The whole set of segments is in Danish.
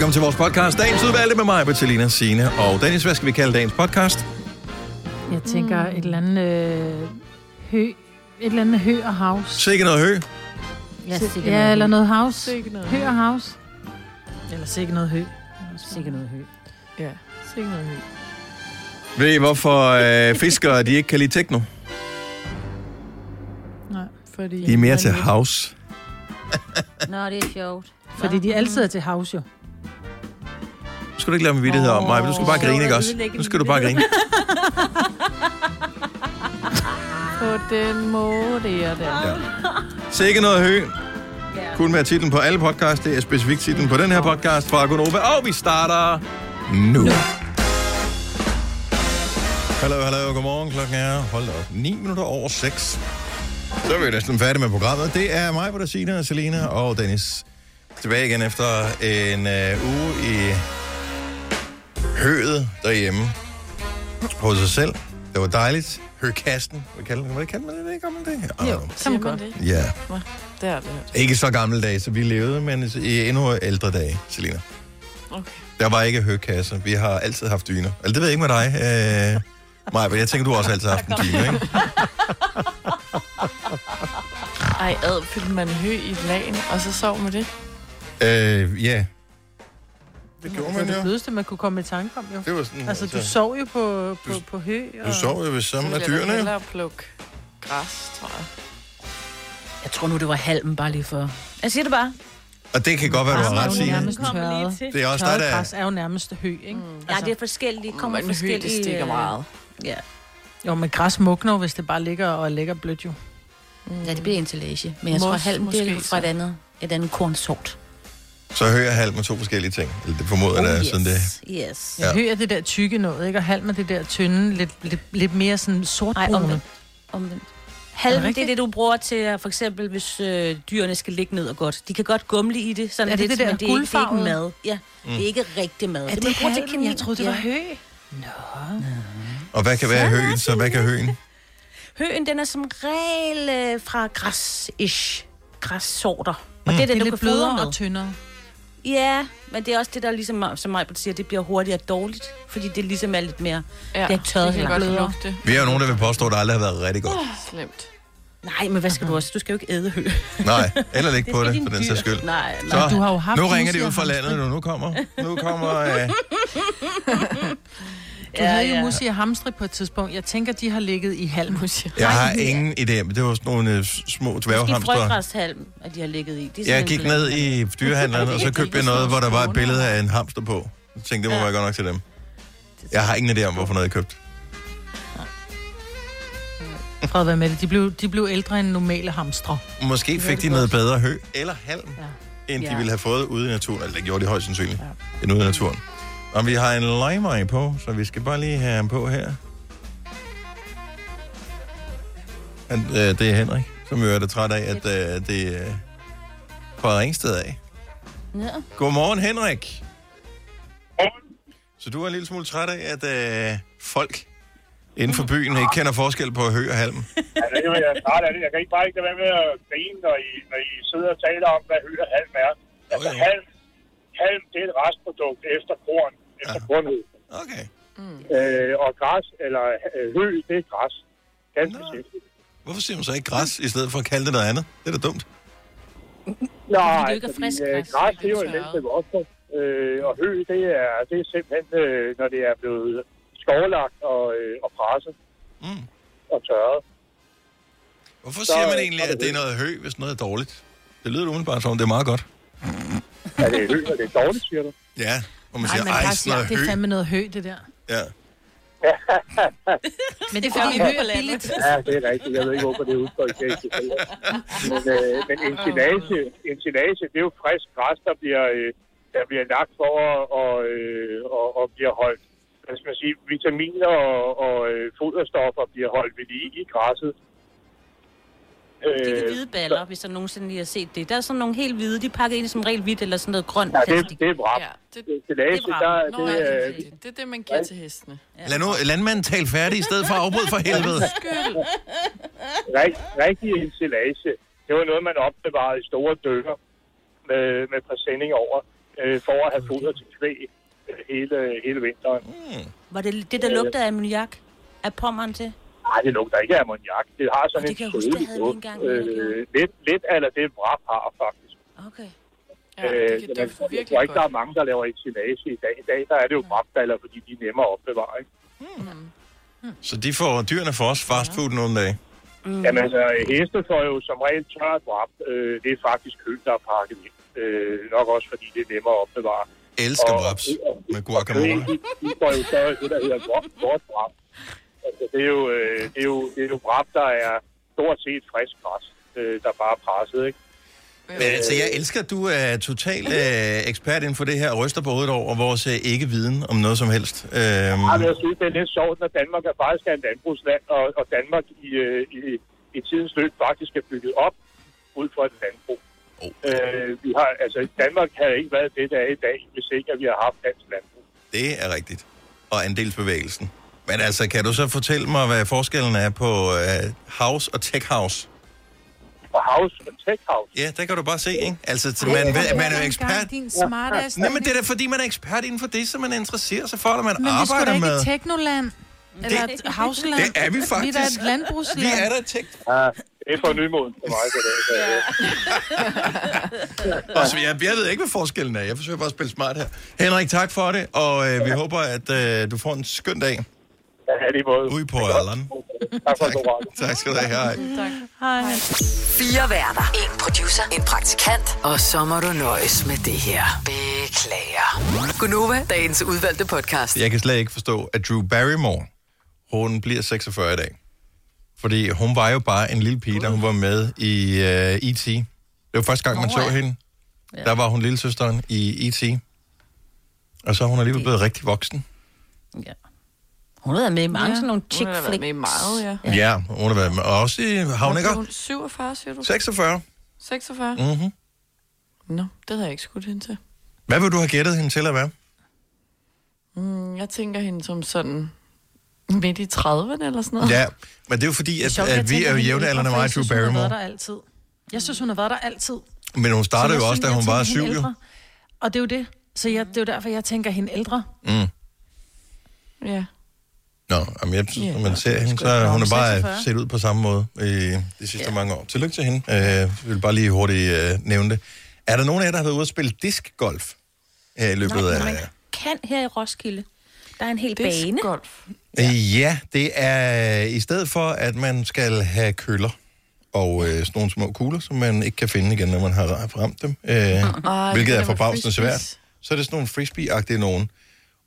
Velkommen til vores podcast. Dagens udvalgte med mig, Bertalina, Signe og Dennis. Hvad skal vi kalde dagens podcast? Jeg tænker et eller andet øh, hø, et eller andet hø og house. Sikke noget hø. Ja, sikkert Ja, eller noget house. Sikke noget. Hø og house. Eller sikkert noget hø. Sikkert noget hø. Ja, sikke noget hø. Ved I, hvorfor øh, fiskere de ikke kan lide techno? Nej. Fordi De er mere til house. Nå, det er sjovt. Fordi de altid er til house, jo. Nu skal du ikke lave mig vidtighed om mig, du skal bare grine, ikke også? Nu skal du bare grine. På den måde, det er det. Ja. Sikke noget hø. Ja. Kun være titlen på alle podcasts. Det er specifikt titlen på den her podcast fra Gunova. Og vi starter nu. Hallo, hallo, godmorgen. Klokken er, hold op, 9 minutter over 6. Så er vi næsten færdige med programmet. Det er mig, Bertasina, Selina og Dennis. Tilbage igen efter en øh, uge i høet derhjemme hos sig selv. Det var dejligt. Høkasten. Hvad kalder man det? Kalder man det? Kalder man det? Jo, kan man godt. Ja. Det er det. Ikke så gamle så vi levede, men i endnu ældre dage, Selina. Okay. Der var ikke høkasser. Vi har altid haft dyner. Eller det ved jeg ikke med dig, øh, Maja, men jeg tænker, du har også altid haft en dyne, ikke? Ej, ad, fyldte man hø i lagen, og så sov med det. Øh, ja. Det gjorde Det var man det jo. blødeste, man kunne komme i tanke om, jo. Det var sådan, Altså, du sov jo på, på, på hø. Og... du sov jo ved sammen Så med ville jeg dyrene. plukke græs, tror jeg. Jeg tror nu, det var halmen bare lige for... Jeg siger det bare. Og det kan godt være, du har er ret, jo Signe. Det er også Tørret der... græs er jo nærmest hø, ikke? Mm. Ja, det er forskelligt. Kommer Men hø, forskellige... det stikker øh, meget. Ja. Jo, men græs mugner, jo, hvis det bare ligger og ligger blødt, jo. ja, det bliver ensilage. Men jeg tror, Mos- halm det er måske fra et andet, et andet kornsort. Så hører jeg halv med to forskellige ting. Eller det formoder jeg, oh, yes. sådan det. Yes. Ja. Ja. Hø er det der tykke noget, ikke? Og halm er det der tynde, lidt, lidt, lidt mere sådan Ej, sortbrune. omvendt. omvendt. Halm, det er det, du bruger til, at for eksempel, hvis øh, dyrene skal ligge ned og godt. De kan godt gumle i det, sådan Er det lidt, det der men det er, ikke, det er ikke mad. Ja, mm. det er ikke rigtig mad. Er det, det til halm? Jeg troede, det var ja. hø. Og hvad kan være høen, så hvad kan høen? Høen, den er som regel øh, fra græs-ish. Græssorter. Og det er Det det, er du lidt kan blødere med. og tyndere. Ja, men det er også det, der ligesom, som mig siger, det bliver hurtigere dårligt. Fordi det ligesom er lidt mere... Ja, Det er tørret det kan godt. Vi er jo nogen, der vil påstå, at det aldrig har været rigtig godt. Slemt. Nej, men hvad skal du også? Du skal jo ikke æde hø. Nej, eller ligge Det på det, for den sags skyld. Nej, nej. Så, du har jo haft nu ringer de husdyr ud fra landet nu. Nu kommer, nu kommer øh, Du Ja, havde jo ja. musi og hamstri på et tidspunkt. Jeg tænker, de har ligget i halm. Jeg har ingen idé, men det var sådan nogle øh, små Måske dværghamstre. frøgræshalm, at de har ligget i. Det er Jeg gik ned i dyrehandleren, og så købte jeg noget, hvor der var et billede af en hamster på. Jeg tænkte, det må Ja. være godt nok til dem. Jeg har ingen idé om, hvorfor noget jeg købte. Fred, hvad med det? De blev, de blev ældre end normale hamstre. Måske fik de noget bedre hø eller halm, Ja. end de Ja. ville have fået ude i naturen. Eller det gjorde de højst sandsynligt, end ude i naturen. Og vi har en limer på, så vi skal bare lige have ham på her. Han, øh, det er Henrik, som jo er det træt af, at øh, det er fra Ringsted af. Ja. Godmorgen, Henrik. Så du er en lille smule træt af, at øh, folk inden for byen ikke kender forskel på hø og halm? Ja, det kan jeg starte af det. Jeg kan ikke bare ikke være med at grine, når I, når I sidder og taler om, hvad hø og halm er. Altså, jo. halm, halm, det er et restprodukt efter korn, efter Ja. Okay. Øh, og græs, eller øh, hø, det er græs. Ganske simpelt. Hvorfor siger man så ikke græs, i stedet for at kalde det noget andet? Det er da dumt. Nej, det ikke er frisk øh, græs, græs, det det er jo en mindste vokser. Øh, og hø, det er, det er simpelthen, øh, når det er blevet skovlagt og, øh, og presset Mm. og tørret. Hvorfor Så, siger man øh, egentlig, at det er noget hø, hvis noget er dårligt? Det lyder umiddelbart som, om det er meget godt. Er det hø, og det er dårligt, siger du? Ja, og man siger, ej, bare sådan det er fandme noget hø, det der. Ja. Men det er fordi, hø er billigt. Ja, det er rigtigt. Jeg ved ikke, hvorfor det er udtryk. det er. Men, øh, men ensilage, ensilage, det er jo frisk græs, der bliver, øh, der bliver lagt for at, og, øh, og, og bliver holdt. Hvad skal man sige, vitaminer og, og øh, foderstoffer bliver holdt ved lige i græsset. Det er de Øh, hvide baller, hvis der nogensinde lige har set det. Der er sådan nogle helt hvide, de er pakket ind i som regel hvidt eller sådan noget grønt Ja, plastik. det, det er vrap. Ja, det, det er vrap. der, Nå, det, ja, det, er øh, rigtigt. det er det, man giver til hestene. Lad nu landmanden tale færdig, i stedet for at afbryde for helvede. rig, rigtig ensilage, det var noget, man opbevarede i store døgner med, med præsending over. øh, for at have foder til kvæg øh, hele, hele vinteren. Var det det, der lugtede af ammoniak? Af pommeren til? Nej, det lugter ikke af ammoniak. Det har sådan det en kan det sødlig engang, Øh, lidt, lidt af det vrap har faktisk. Okay. Ja, det Øh, kan men dufte jeg virkelig tror ikke, der er mange, der laver ensilage i dag. I dag der er det jo vrapballer, fordi de er nemmere at opbevare. Ikke? Så de får, dyrene får også fast food nogle dage. Mm. Jamen altså, heste får jo som regel tørt vrap. Øh, det er faktisk kød, der er pakket ind. Øh, nok også fordi det er nemmere at opbevare. Elsker Og- wraps med Og guacamole. de, de får jo så det, der hedder vort-. Altså, det er jo, øh, det er jo, det er jo vrap, der er stort set frisk græs, øh, der bare er presset, ikke? Men altså, jeg elsker, at du er total øh, ekspert inden for det her, og ryster på hovedet over vores øh, ikke-viden om noget som helst. Øhm, Ja, men jeg synes, det er lidt sjovt, når Danmark er faktisk er en landbrugsland, og, og Danmark i, øh, i, i tidens løb faktisk er bygget op ud fra et landbrug. Oh. Øh, vi har, altså, Danmark havde ikke været det, der er i dag, hvis ikke at vi har haft dansk landbrug. det er rigtigt. Og andelsbevægelsen. Men altså, kan du så fortælle mig, hvad forskellen er på øh, house og tech house? Og house og tech house, Ja, der kan du bare se, ikke? Altså, til- man, ved- man er jo ekspert. Din smartass. Nej, men det er da fordi, man er ekspert inden for det, som man interesserer sig for, og man Men vi skulle da arbejder ikke med. teknoland. Eller et havsland. Det er vi Vi er faktisk. et landbrugsland. Vi er der tech. ja, det er for nymoden for mig. Så det, så, ja. Altså, jeg, jeg ved ikke, hvad forskellen er. Jeg forsøger bare at spille smart her. Henrik, tak for det, og øh, vi håber, at øh, du får en skøn dag ja, lige måde. ude på Allan. Tak for radio. Tak skal du have. Hej. Hej. Fire værter. En producer. En praktikant. Og så må du nøjes med det her. Beklager. Gunova, dagens udvalgte podcast. Jeg kan slet ikke forstå, at Drew Barrymore, hun bliver 46 i dag. Fordi hun var jo bare en lille pige, da hun var med i uh, E.T. Det var første gang, man Nå, så ja. hende. Der var hun lillesøsteren i E.T. Og så er hun alligevel blevet rigtig voksen. Ja. Hun har været med i mange Ja. sådan nogle Hun chick har da været flicks. med i meget, ja. Ja, ja hun har været med. Og også i Havnikker. hun? 47, siger du? 46. 46? Mm-hmm. Nå, det havde jeg ikke skudt hende til. Hvad vil du have gættet hende til at være? Mm, Jeg tænker hende som sådan midt i 30'erne eller sådan noget. Ja, men det er jo fordi, at, sjovt, at vi er jo jævnaldrende mig, Drew jeg synes, Hun har Barrymore. været der altid. Jeg synes, hun har været der altid. Men hun startede jo også, da synes, hun jeg var syv. ældre. Og det er jo det. Så jeg, det er jo derfor, jeg tænker hende ældre. Mm. ja. Nå, jamen jeg, Ja, når man ser hende, så hun er bare 46. set ud på samme måde i de sidste ja. mange år. Tillykke til hende. Jeg vil bare lige hurtigt uh, nævne det. Er der nogen af jer, der har været ude at spille diskgolf her i løbet Nej, af... man kan her i Roskilde. Der er en hel bane. golf. Ja. ja, det er i stedet for, at man skal have køller og øh, sådan nogle små kugler, som man ikke kan finde igen, når man har ramt dem, øh, Ej, hvilket det er forbavsende svært. Så er det sådan nogle frisbee-agtige nogen.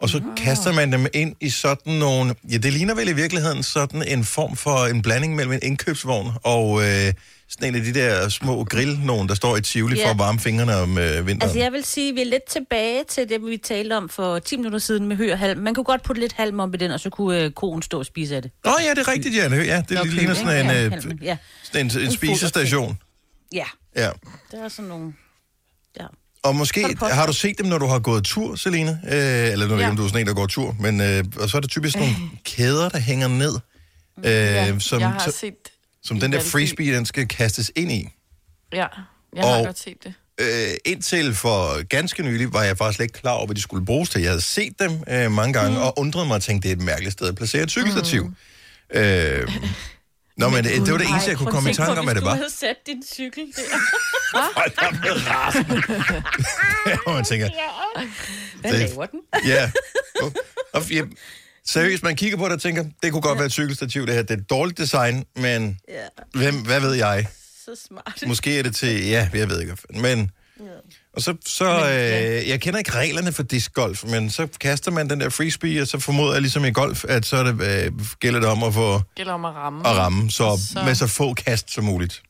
Og så kaster man dem ind i sådan nogle... Ja, det ligner vel i virkeligheden sådan en form for en blanding mellem en indkøbsvogn og øh, sådan en af de der små grill nogen, der står i Tivoli Ja. for at varme fingrene om øh, vinteren. Altså, jeg vil sige, at vi er lidt tilbage til det, vi talte om for 10 minutter siden med hø og halm. Man kunne godt putte lidt halm op i den, og så kunne øh, koen stå og spise af det. Nå ja, det er rigtigt, Janne. Ja, det Okay, ligner sådan en, øh, Ja, sådan en, en En spisestation. ja. Ja. det er sådan nogle... Ja. Og måske det har du set dem, når du har gået tur, Selina? Øh, eller nu ved Ja. om du er sådan en, der går tur. Men, øh, og så er der typisk nogle kæder, der hænger ned. Øh, Ja, som, jeg har set... som den der frisbee, den skal kastes ind i. Ja, jeg har Og- godt set det. Øh, indtil for ganske nylig var jeg faktisk slet ikke klar over, hvad de skulle bruges til. Jeg havde set dem øh, mange gange, mm. og undrede mig og tænkte, det er et mærkeligt sted at placere et cykelstativ. Mm. Øh, Nå, men det, det var det eneste, jeg kunne komme i tanke om, hvad det var. havde sat din cykel der. Hold med rasende. og man tænker, Hvad Det- laver den? ja. Og, og, ja. Seriøst, man kigger på det og tænker, det kunne godt være et cykelstativ, det her. Det er et dårligt design, men Ja, hvem, hvad ved jeg? så smart. Måske er det til, ja, jeg ved ikke, hvad fanden. Men... Og så, så øh, jeg kender ikke reglerne for discgolf, men så kaster man den der frisbee, og så formoder jeg ligesom i golf, at så er det, øh, gælder det om at få gælder om at ramme. at ramme, så, så med så få kast som muligt.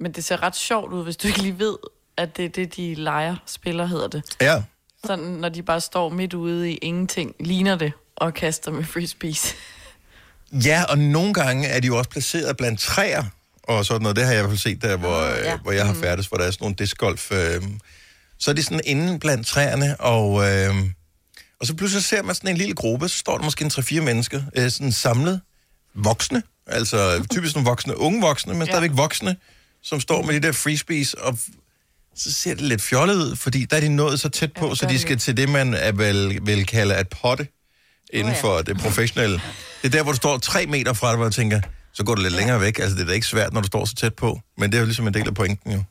Men det ser ret sjovt ud, hvis du ikke lige ved, at det er det, de leger spiller, hedder det. Ja, Sådan, når de bare står midt ude i ingenting, ligner det, og kaster med frisbees. Ja, og nogle gange er de jo også placeret blandt træer, og sådan noget. Det har jeg i hvert fald set der, hvor, Ah, ja. ja. øh, hvor jeg har færdes, hvor der er sådan nogle discgolf. Øh, så er de sådan inde blandt træerne, og, øh, og så pludselig ser man sådan en lille gruppe, så står der måske en 3-4 mennesker, øh, sådan samlet, voksne, altså typisk nogle voksne, unge voksne, men stadigvæk voksne, som står med de der frisbees, og så ser det lidt fjollet ud, fordi der er de nået så tæt på, Ja, ja, så de skal til det, man er vel, vil kalde at potte inden ja. for det professionelle. Det er der, hvor du står tre meter fra dig, hvor jeg tænker, så går det lidt længere væk. Altså, det er da ikke svært, når du står så tæt på. Men det er jo ligesom en del af pointen, jo.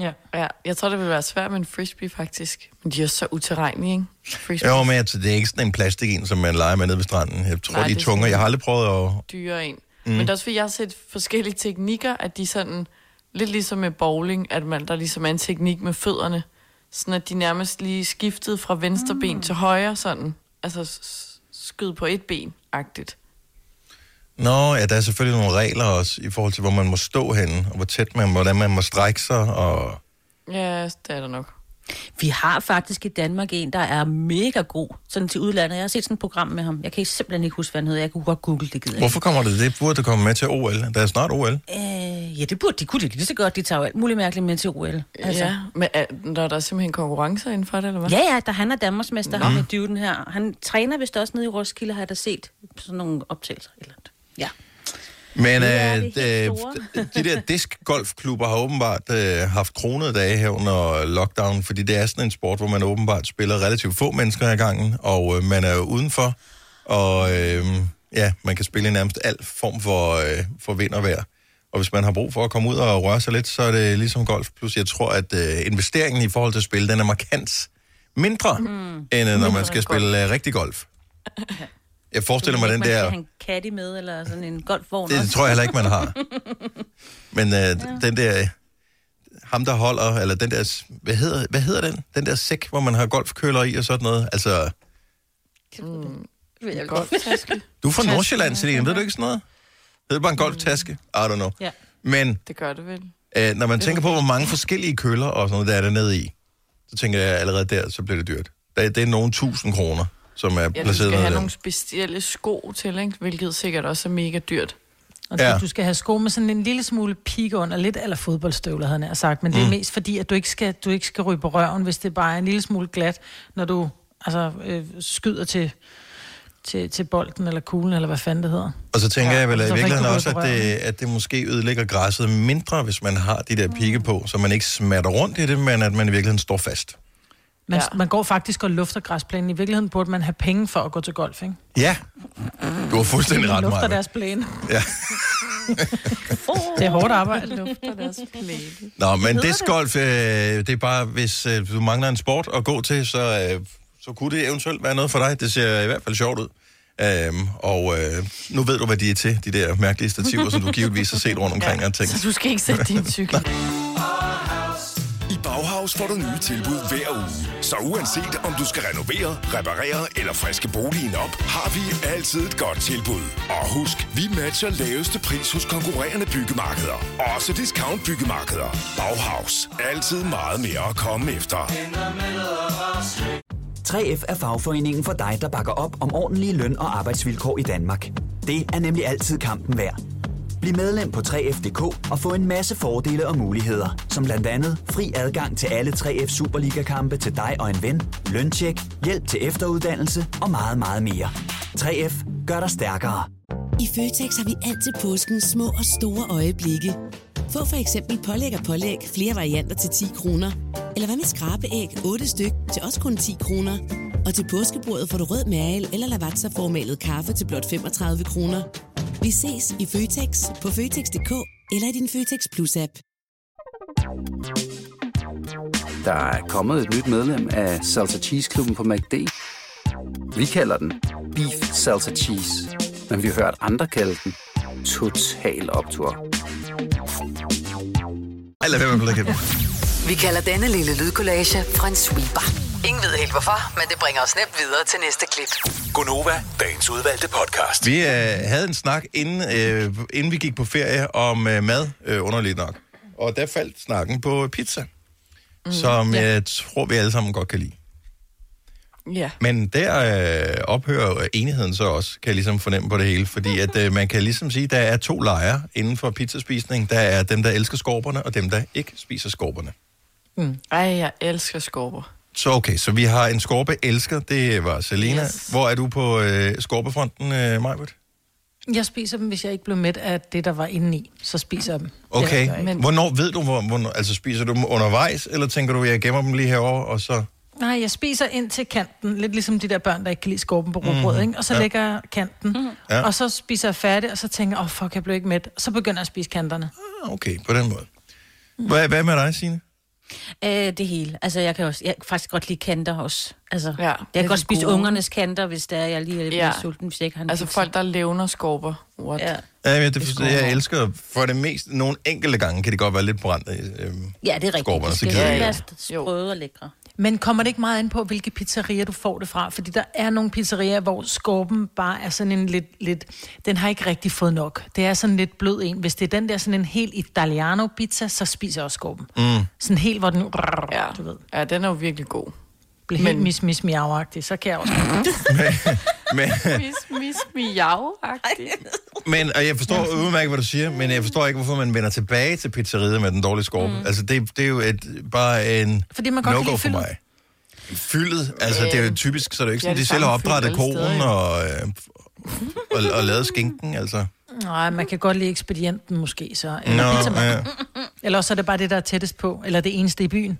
Ja. Ja, jeg tror, det vil være svært med en frisbee, faktisk. Men de er så uterrenlige, ikke? Frisbee. Jo, men altså, det er ikke sådan en plastik en, som man leger med nede ved stranden. Jeg tror, Nej, de det er er tunge. Jeg har aldrig prøvet at... dyre en. Mm. Men det er også fordi, jeg har set forskellige teknikker, at de sådan, lidt ligesom med bowling, at man, der ligesom er en teknik med fødderne, sådan at de nærmest lige skiftede fra venstre ben til højre, sådan, altså skyd på et ben-agtigt. Nå, ja, der er selvfølgelig nogle regler også, i forhold til, hvor man må stå henne, og hvor tæt man, hvordan man må strække sig, og... Ja, det er der nok. Vi har faktisk i Danmark en, der er mega god, sådan til udlandet. Jeg har set sådan et program med ham. Jeg kan simpelthen ikke huske, hvad han hedder. Jeg kunne godt google det, gider Hvorfor kommer det? Det burde det komme med til OL. Der er snart OL. Øh, ja, det burde de kunne de lige så godt. De tager jo alt muligt mærkeligt med til OL. Altså. Ja, men er, der er der simpelthen konkurrencer inden for det, eller hvad? Ja, ja, der han er Danmarksmester, ham med dyven her. Han træner vist også nede i Roskilde, har jeg da set sådan nogle optagelser. Eller andet. Ja. Men Det er øh, det helt øh, de der diskgolfklubber har åbenbart øh, haft kronede dage her under lockdown, fordi det er sådan en sport, hvor man åbenbart spiller relativt få mennesker ad gangen, og øh, man er jo udenfor, og øh, ja, man kan spille i nærmest al form for, øh, for vind og vejr. Og hvis man har brug for at komme ud og røre sig lidt, så er det ligesom golf. Plus jeg tror, at øh, investeringen i forhold til at spille, den er markant mindre, mm. end øh, når man skal spille øh, rigtig golf. Jeg forestiller mig den man der... skal have en caddy med, eller sådan en golfvogn Det også. tror jeg heller ikke, man har. Men øh, ja. den der, ham der holder, eller den der, hvad hedder, hvad hedder den? Den der sæk, hvor man har golfkøller i og sådan noget. Altså, Golftaske. du er fra Nordsjælland, Selina, ved du ikke sådan noget? Det er bare en golftaske? I don't know. Ja. Men Det gør det vel. øh, når man tænker på, hvor mange forskellige køller og sådan noget, der er der nede i, så tænker jeg allerede der, så bliver det dyrt. Det, det er nogle tusind kroner, som er Ja, du placeret skal nede have der. nogle specielle sko til, ikke? hvilket sikkert også er mega dyrt. Og Ja. du skal have sko med sådan en lille smule pik under, lidt eller fodboldstøvler, havde nær sagt. Men det er Mm. mest fordi, at du ikke, skal, du ikke skal ryge på røven, hvis det bare er en lille smule glat, når du altså, øh, skyder til, til, til bolden eller kuglen, eller hvad fanden det hedder. Og så tænker ja, jeg vel i virkeligheden også, at det, at det måske ødelægger græsset mindre, hvis man har de der pigge på, så man ikke smatter rundt i det, men at man i virkeligheden står fast. Man, Ja. ja. man går faktisk og lufter græsplænen. I virkeligheden burde man have penge for at gå til golf, ikke? Ja, du har fuldstændig ret, lufter Maja. deres plæne. Ja. Det er hårdt arbejde. Lufter deres plæne. Nå, men discgolf, øh, det er bare, hvis øh, du mangler en sport at gå til, så, øh, så kunne det eventuelt være noget for dig. Det ser i hvert fald sjovt ud. Øhm, og øh, nu ved du, hvad de er til, de der mærkelige stativer, som du givetvis har set rundt omkring og tænkt. Så du skal ikke sætte din cykel. Bauhaus får du nye tilbud hver uge. Så uanset om du skal renovere, reparere eller friske boligen op, har vi altid et godt tilbud. Og husk, vi matcher laveste pris hos konkurrerende byggemarkeder. Også discount byggemarkeder. Bauhaus. Altid meget mere at komme efter. 3F er fagforeningen for dig, der bakker op om ordentlige løn- og arbejdsvilkår i Danmark. Det er nemlig altid kampen værd. Bliv medlem på 3F.dk og få en masse fordele og muligheder, som blandt andet fri adgang til alle 3F Superliga-kampe til dig og en ven, løntjek, hjælp til efteruddannelse og meget, meget mere. 3F gør dig stærkere. I Føtex har vi altid påskens små og store øjeblikke. Få for eksempel pålæg og pålæg flere varianter til 10 kroner. Eller hvad med skrabeæg 8 styk til også kun 10 kroner. Og til påskebordet får du rød mal eller lavatserformalet kaffe til blot 35 kroner. Vi ses i Føtex på Føtex.dk eller i din Føtex Plus-app. Der er kommet et nyt medlem af Salsa Cheese Klubben på MACD. Vi kalder den Beef Salsa Cheese, men vi har hørt andre kalde den Total Optor. Ej, lad være med at blive Vi kalder denne lille lydkollage en sweeper. Ingen ved helt hvorfor, men det bringer os nemt videre til næste klip. Gonova, dagens udvalgte podcast. Vi øh, havde en snak, inden, øh, inden vi gik på ferie, om øh, mad, øh, underligt nok. Og der faldt snakken på pizza, mm, som ja. jeg tror, vi alle sammen godt kan lide. Ja. Men der øh, ophører enigheden så også, kan jeg ligesom fornemme på det hele. Fordi at øh, man kan ligesom sige, at der er to lejre inden for pizzaspisning. Der er dem, der elsker skorperne, og dem, der ikke spiser skorperne. Ej, jeg elsker skorper. Så okay, så vi har en skorpe elsker, det var Selena. Yes. Hvor er du på øh, skorpefronten, øh, Majbert? Jeg spiser dem, hvis jeg ikke blev mæt af det, der var indeni. Så spiser jeg dem. Okay, jeg men... hvornår ved du, hvor, hvornår, altså spiser du dem undervejs, eller tænker du, jeg gemmer dem lige herover og så... Nej, jeg spiser ind til kanten. Lidt ligesom de der børn, der ikke kan lide skorpen på råbrød, Mhm. ikke? Og så Ja. ja. lægger jeg kanten. Mm. Ja. Og så spiser jeg færdig, og så tænker jeg, åh oh, fuck, jeg blev ikke mæt. Så begynder jeg at spise kanterne. Ah, Okay, på den måde. Hvad, hvad med dig, Signe? Øh, det hele. Altså, jeg kan også, jeg kan faktisk godt lide kanter også. Altså, Ja, jeg det kan er godt spise gode. ungernes kanter, hvis der er, jeg lige er lidt Ja. ja. sulten, hvis jeg ikke har en Altså pizza. folk, der levner skorper. What? Ja. Ja, men det, det, jeg elsker for det meste, nogle enkelte gange kan det godt være lidt brændte. Øh, ja, det er rigtigt. Skorperne, De så skal jeg være ikke. sprøde og lækre. Men kommer det ikke meget ind på, hvilke pizzerier du får det fra? Fordi der er nogle pizzerier, hvor skorpen bare er sådan en lidt, lidt... Den har ikke rigtig fået nok. Det er sådan lidt blød en. Hvis det er den der sådan en helt italiano pizza, så spiser jeg også skorpen. Mm. Sådan helt, hvor den... Ja. Du ved, ja, den er jo virkelig god. Bliver helt Men- mis, mis, miau så kan jeg også... Men, Mis, mis, miau men, og jeg forstår udmærket, hvad du siger, men jeg forstår ikke, hvorfor man vender tilbage til pizzeriet med den dårlige skorpe. Mm. Altså, det, det er jo et, bare en Fordi man godt kan no-go lide for fyldet. mig. Fyldet, altså det er jo typisk, så er det jo ikke Ja, sådan, det de selv har opdrettet jo. og, øh, og, og lavet skinken, altså. Nej, man kan godt lide ekspedienten måske så. Eller, Nå, ja. eller også er det bare det, der er tættest på. Eller det eneste i byen.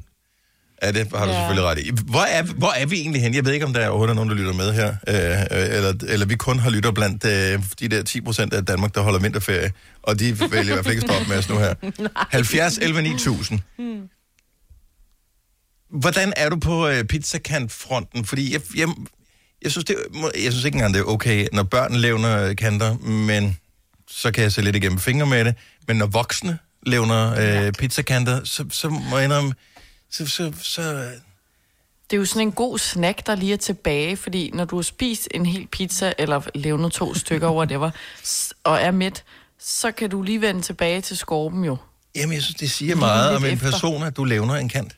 Ja, det har du Ja. selvfølgelig ret i. Hvor er, hvor er vi egentlig hen? Jeg ved ikke, om der er overhovedet nogen, der lytter med her. Øh, øh, eller, eller vi kun har lytter blandt øh, de der 10 procent af Danmark, der holder vinterferie. Og de vælger i hvert fald ikke stoppe med os nu her. 70 11 9000. Hvordan er du på øh, pizzakantfronten? Fordi jeg, jeg, jeg, synes, det, jeg synes ikke engang, det er okay, når børn levner kanter, men så kan jeg se lidt igennem fingre med det. Men når voksne levner øh, pizzakanter, så, så må jeg indrømme, så, så, så Det er jo sådan en god snack, der lige er tilbage, fordi når du har spist en hel pizza, eller levnet to stykker, whatever, og er mæt, så kan du lige vende tilbage til skorpen jo. Jamen, jeg synes, det siger meget om en efter. person, at du levner en kant.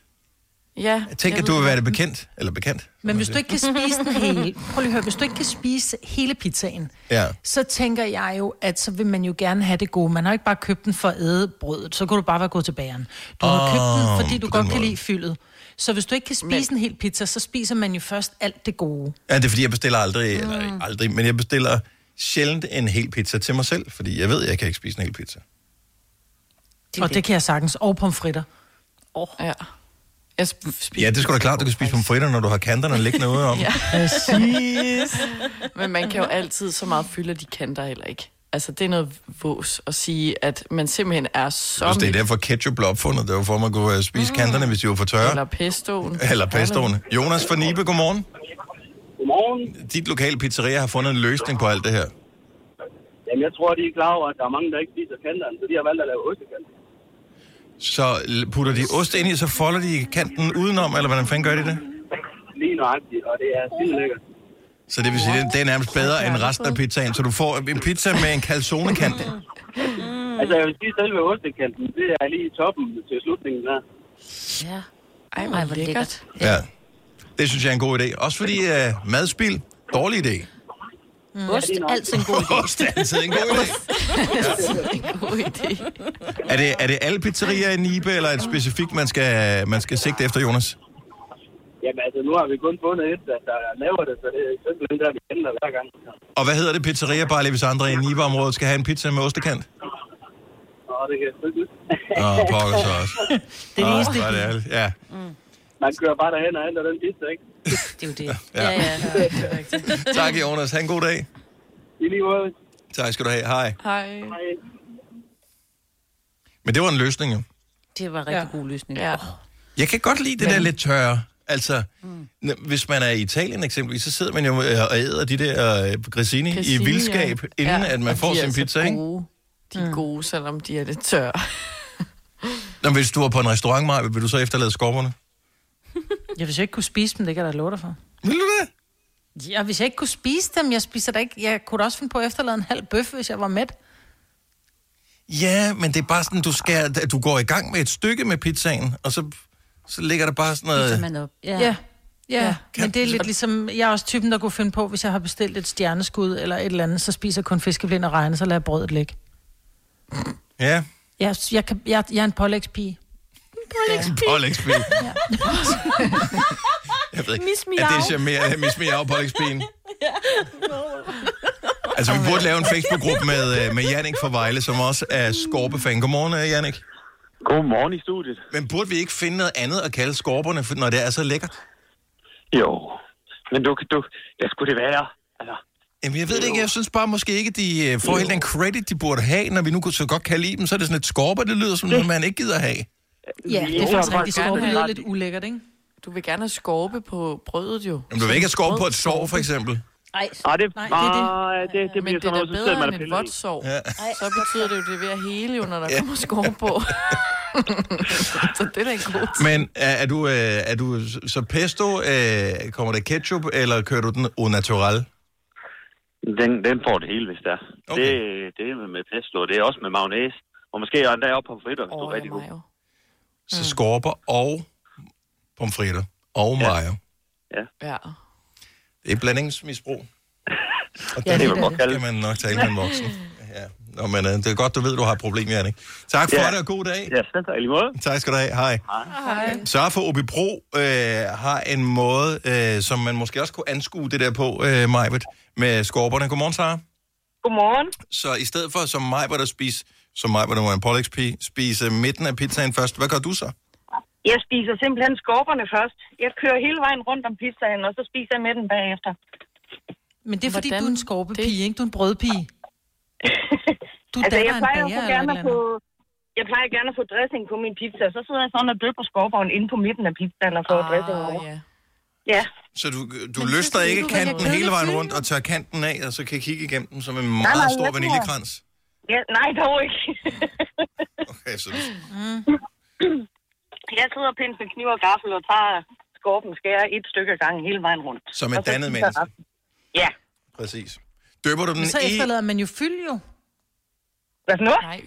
Ja, Jeg tænker, jeg at du vil være det bekendt, eller bekendt. Men hvis du ikke kan spise den hele, prøv lige at høre, hvis du ikke kan spise hele pizzaen, Ja. så tænker jeg jo, at så vil man jo gerne have det gode. Man har ikke bare købt den for at æde brødet, så kunne du bare være gået til bageren. Du har Åh, købt den, fordi du godt kan måde. lide fyldet. Så hvis du ikke kan spise en hel pizza, så spiser man jo først alt det gode. Ja, det er fordi, jeg bestiller aldrig, mm. eller aldrig, men jeg bestiller sjældent en hel pizza til mig selv, fordi jeg ved, at jeg kan ikke spise en hel pizza. Og det kan jeg sagtens. Og pomfritter. Oh. Ja. Jeg sp- spiser Ja, det er sgu da klart, du kan spise pomfritter, når du har kanterne liggende ude om. Ja. Præcis. Men man kan jo altid så meget fylde, de kanter heller ikke. Altså, det er noget vås at sige, at man simpelthen er så... Hvis det er derfor ketchup blev opfundet, det var for, at man kunne øh, spise kanterne, hvis de var for tørre. Eller pestoen. Eller pestoen. Jonas fra Nibe, godmorgen. Godmorgen. Dit lokale pizzeria har fundet en løsning på alt det her. Jamen, jeg tror, de er klar over, at der er mange, der ikke spiser kanterne, så de har valgt at lave ostekant. Så putter de ost ind i, så folder de kanten udenom, eller hvordan fanden gør de det? Lige nøjagtigt, og det er simpelthen lækkert. Så det vil sige, det- det er nærmest bedre end resten af pizzaen. Så du får en pizza med en calzone-kant. Altså, jeg vil sige, selve ostekanten, det er lige i toppen til slutningen der. Ja. Ej, hvor, hvor lækkert. Ja. Det synes jeg er en god idé. Også fordi uh, madspil, dårlig idé. Mm. Ost er altid en god idé. Ost er altid en god idé. en god idé. Er det, er det alle pizzerier i Nibe, eller er det specifikt, man skal, man skal sigte efter, Jonas? Jamen, altså, nu har vi kun fundet et, der, der laver det, så det er simpelthen der, vi ændrer hver gang. Og hvad hedder det pizzeria, bare lige hvis andre i Nibe-området skal have en pizza med ostekant? Og det kan jeg ikke. Åh, pokker så også. Det er Åh, er det. Ja. Man kører bare derhen og henter den pizza, ikke? Det er jo det. Ja. ja. Tak, Jonas. Ha' en god dag. I lige måde. Tak skal du have. Hej. Hej. Hej. Men det var en løsning, jo. Det var en rigtig ja. god løsning. Ja. Jeg kan godt lide det der lidt tørre. Altså, mm. hvis man er i Italien eksempelvis, så sidder man jo øh, og æder de der øh, grissini i vildskab, ja. inden Ja, at man og får sin pizza, ikke? Gode. De er gode, selvom de er lidt tørre. Nå, hvis du er på en restaurant, Maja, vil du så efterlade skorperne? Jeg hvis jeg ikke kunne spise dem, det kan jeg da love dig for. Vil du det? Ja, hvis jeg ikke kunne spise dem, jeg spiser da ikke... Jeg kunne da også finde på at efterlade en halv bøf, hvis jeg var mæt. Ja, men det er bare sådan, du, skal, du går i gang med et stykke med pizzaen, og så, så ligger der bare sådan noget... man op. Ja. Ja, ja. men det er lidt ligesom... Jeg er også typen, der kunne finde på, hvis jeg har bestilt et stjerneskud eller et eller andet, så spiser jeg kun fiskeblind og regne, så lader jeg brødet ligge. Ja, Jeg, jeg, kan, jeg, jeg er en pålægspige. Pålægspil. Jeg ved ikke, Miss er det Miau. charmerende, Miss Miau? Altså, vi burde lave en Facebook-gruppe med, øh, med Jannik fra Vejle, som også er skorpefan. Godmorgen, øh, Jannik. Godmorgen i studiet. Men burde vi ikke finde noget andet at kalde skorperne, for- når det er så lækkert? Jo, men du, du, hvad skulle det være? Altså, Jamen, jeg ved det ikke. Jeg synes bare måske ikke, de øh, får helt den credit, de burde have, når vi nu så godt kan lide dem. Så er det sådan et skorper, det lyder som noget, man ikke gider have. Ja, det er faktisk jeg rigtigt. Skorpe lyder lidt ulækkert, ikke? Du vil gerne have skorpe på brødet, jo. Jamen, du vil ikke have skorpe på et sår, for eksempel. Ej, nej, det, Nej, det er det. nej, det, det Men bliver det er sådan da noget, så sidder bedre man end og et piller vådt i. sår. Ja. Så betyder det jo, det er ved at hele jo, når der kommer skorpe på. så det er en god. Men er, er, du, øh, er du så pesto, øh, kommer der ketchup, eller kører du den au naturel? Den, den får det hele, hvis det er. Okay. Det, det er med pesto, det er også med mayonnaise. Og måske endda op på fritter, hvis du er rigtig god. Så skorper og pomfritter og mayo. Ja. Det er blandingsmisbrug. Og Ja, det, det det vil man kalde skal man nok tale med en voksen. Ja. Nå, men øh, det er godt, du ved, du har et problem, Jannik. Tak for Ja. det, og god dag. Ja, selv tak i lige måde. Tak skal du have. Hej. Hej. Så for Obibro øh, har en måde, øh, som man måske også kunne anskue det der på, øh, Majbet, med skorperne. Godmorgen, Sara. Godmorgen. Så i stedet for som Majbet at spise, som Majbet, der var en pålægspige, spise midten af pizzaen først, hvad gør du så? Jeg spiser simpelthen skorperne først. Jeg kører hele vejen rundt om pizzaen, og så spiser jeg med den bagefter. Men det er fordi, Hvordan du er en skorpepige, ikke? Du er en brødpige. Du altså, jeg af en plejer bager gerne at få... Jeg plejer gerne at få dressing på min pizza, så sidder jeg sådan og døber skorperen inde på midten af pizzaen og får ah, dressing over. ja. Ja. Så du, du løsner synes ikke du, kanten kan hele vejen rundt og tager kanten af, og så kan kigge igennem den som en nej, meget jeg stor tror- vaniljekrans? Ja nej, dog ikke. Okay, så du... jeg sidder pænt med kniv og gaffel og tager skorpen, skærer et stykke ad gangen hele vejen rundt. Som et Og dannet menneske. resten. Ja. Præcis. Døber du den Men så i... efterlader man jo fyld jo. Hvad for noget? Nej.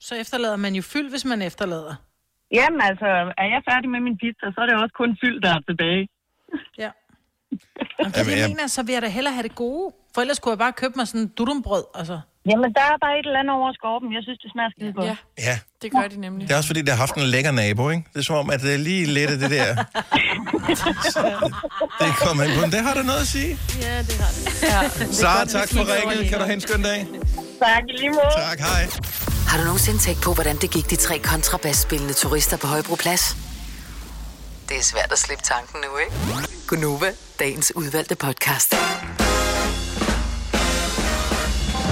Så efterlader man jo fyld, hvis man efterlader. Jamen altså, er jeg færdig med min pizza, så er det også kun fyld, der er tilbage. Ja. Jamen, det, Jamen, jeg- mener, så vil jeg da hellere have det gode. For ellers kunne jeg bare købe mig sådan en dudumbrød, altså. Jamen, der er bare et eller andet over skorpen. Jeg synes, det smager skide godt. Ja, Ja, det gør de nemlig. det er også fordi, det har haft en lækker nabo, ikke? Det er som om, at det er lige lidt af det der. det kommer ind på. Men det har der noget at sige. Ja, det har det. Ja. Sara, tak for ringet. Kan du have en skøn dag? Tak, lige måde. Tak, hej. Har du nogensinde tænkt på, hvordan det gik de tre kontrabasspillende turister på Højbroplads? Det er svært at slippe tanken nu, ikke? Gunova, dagens udvalgte podcast.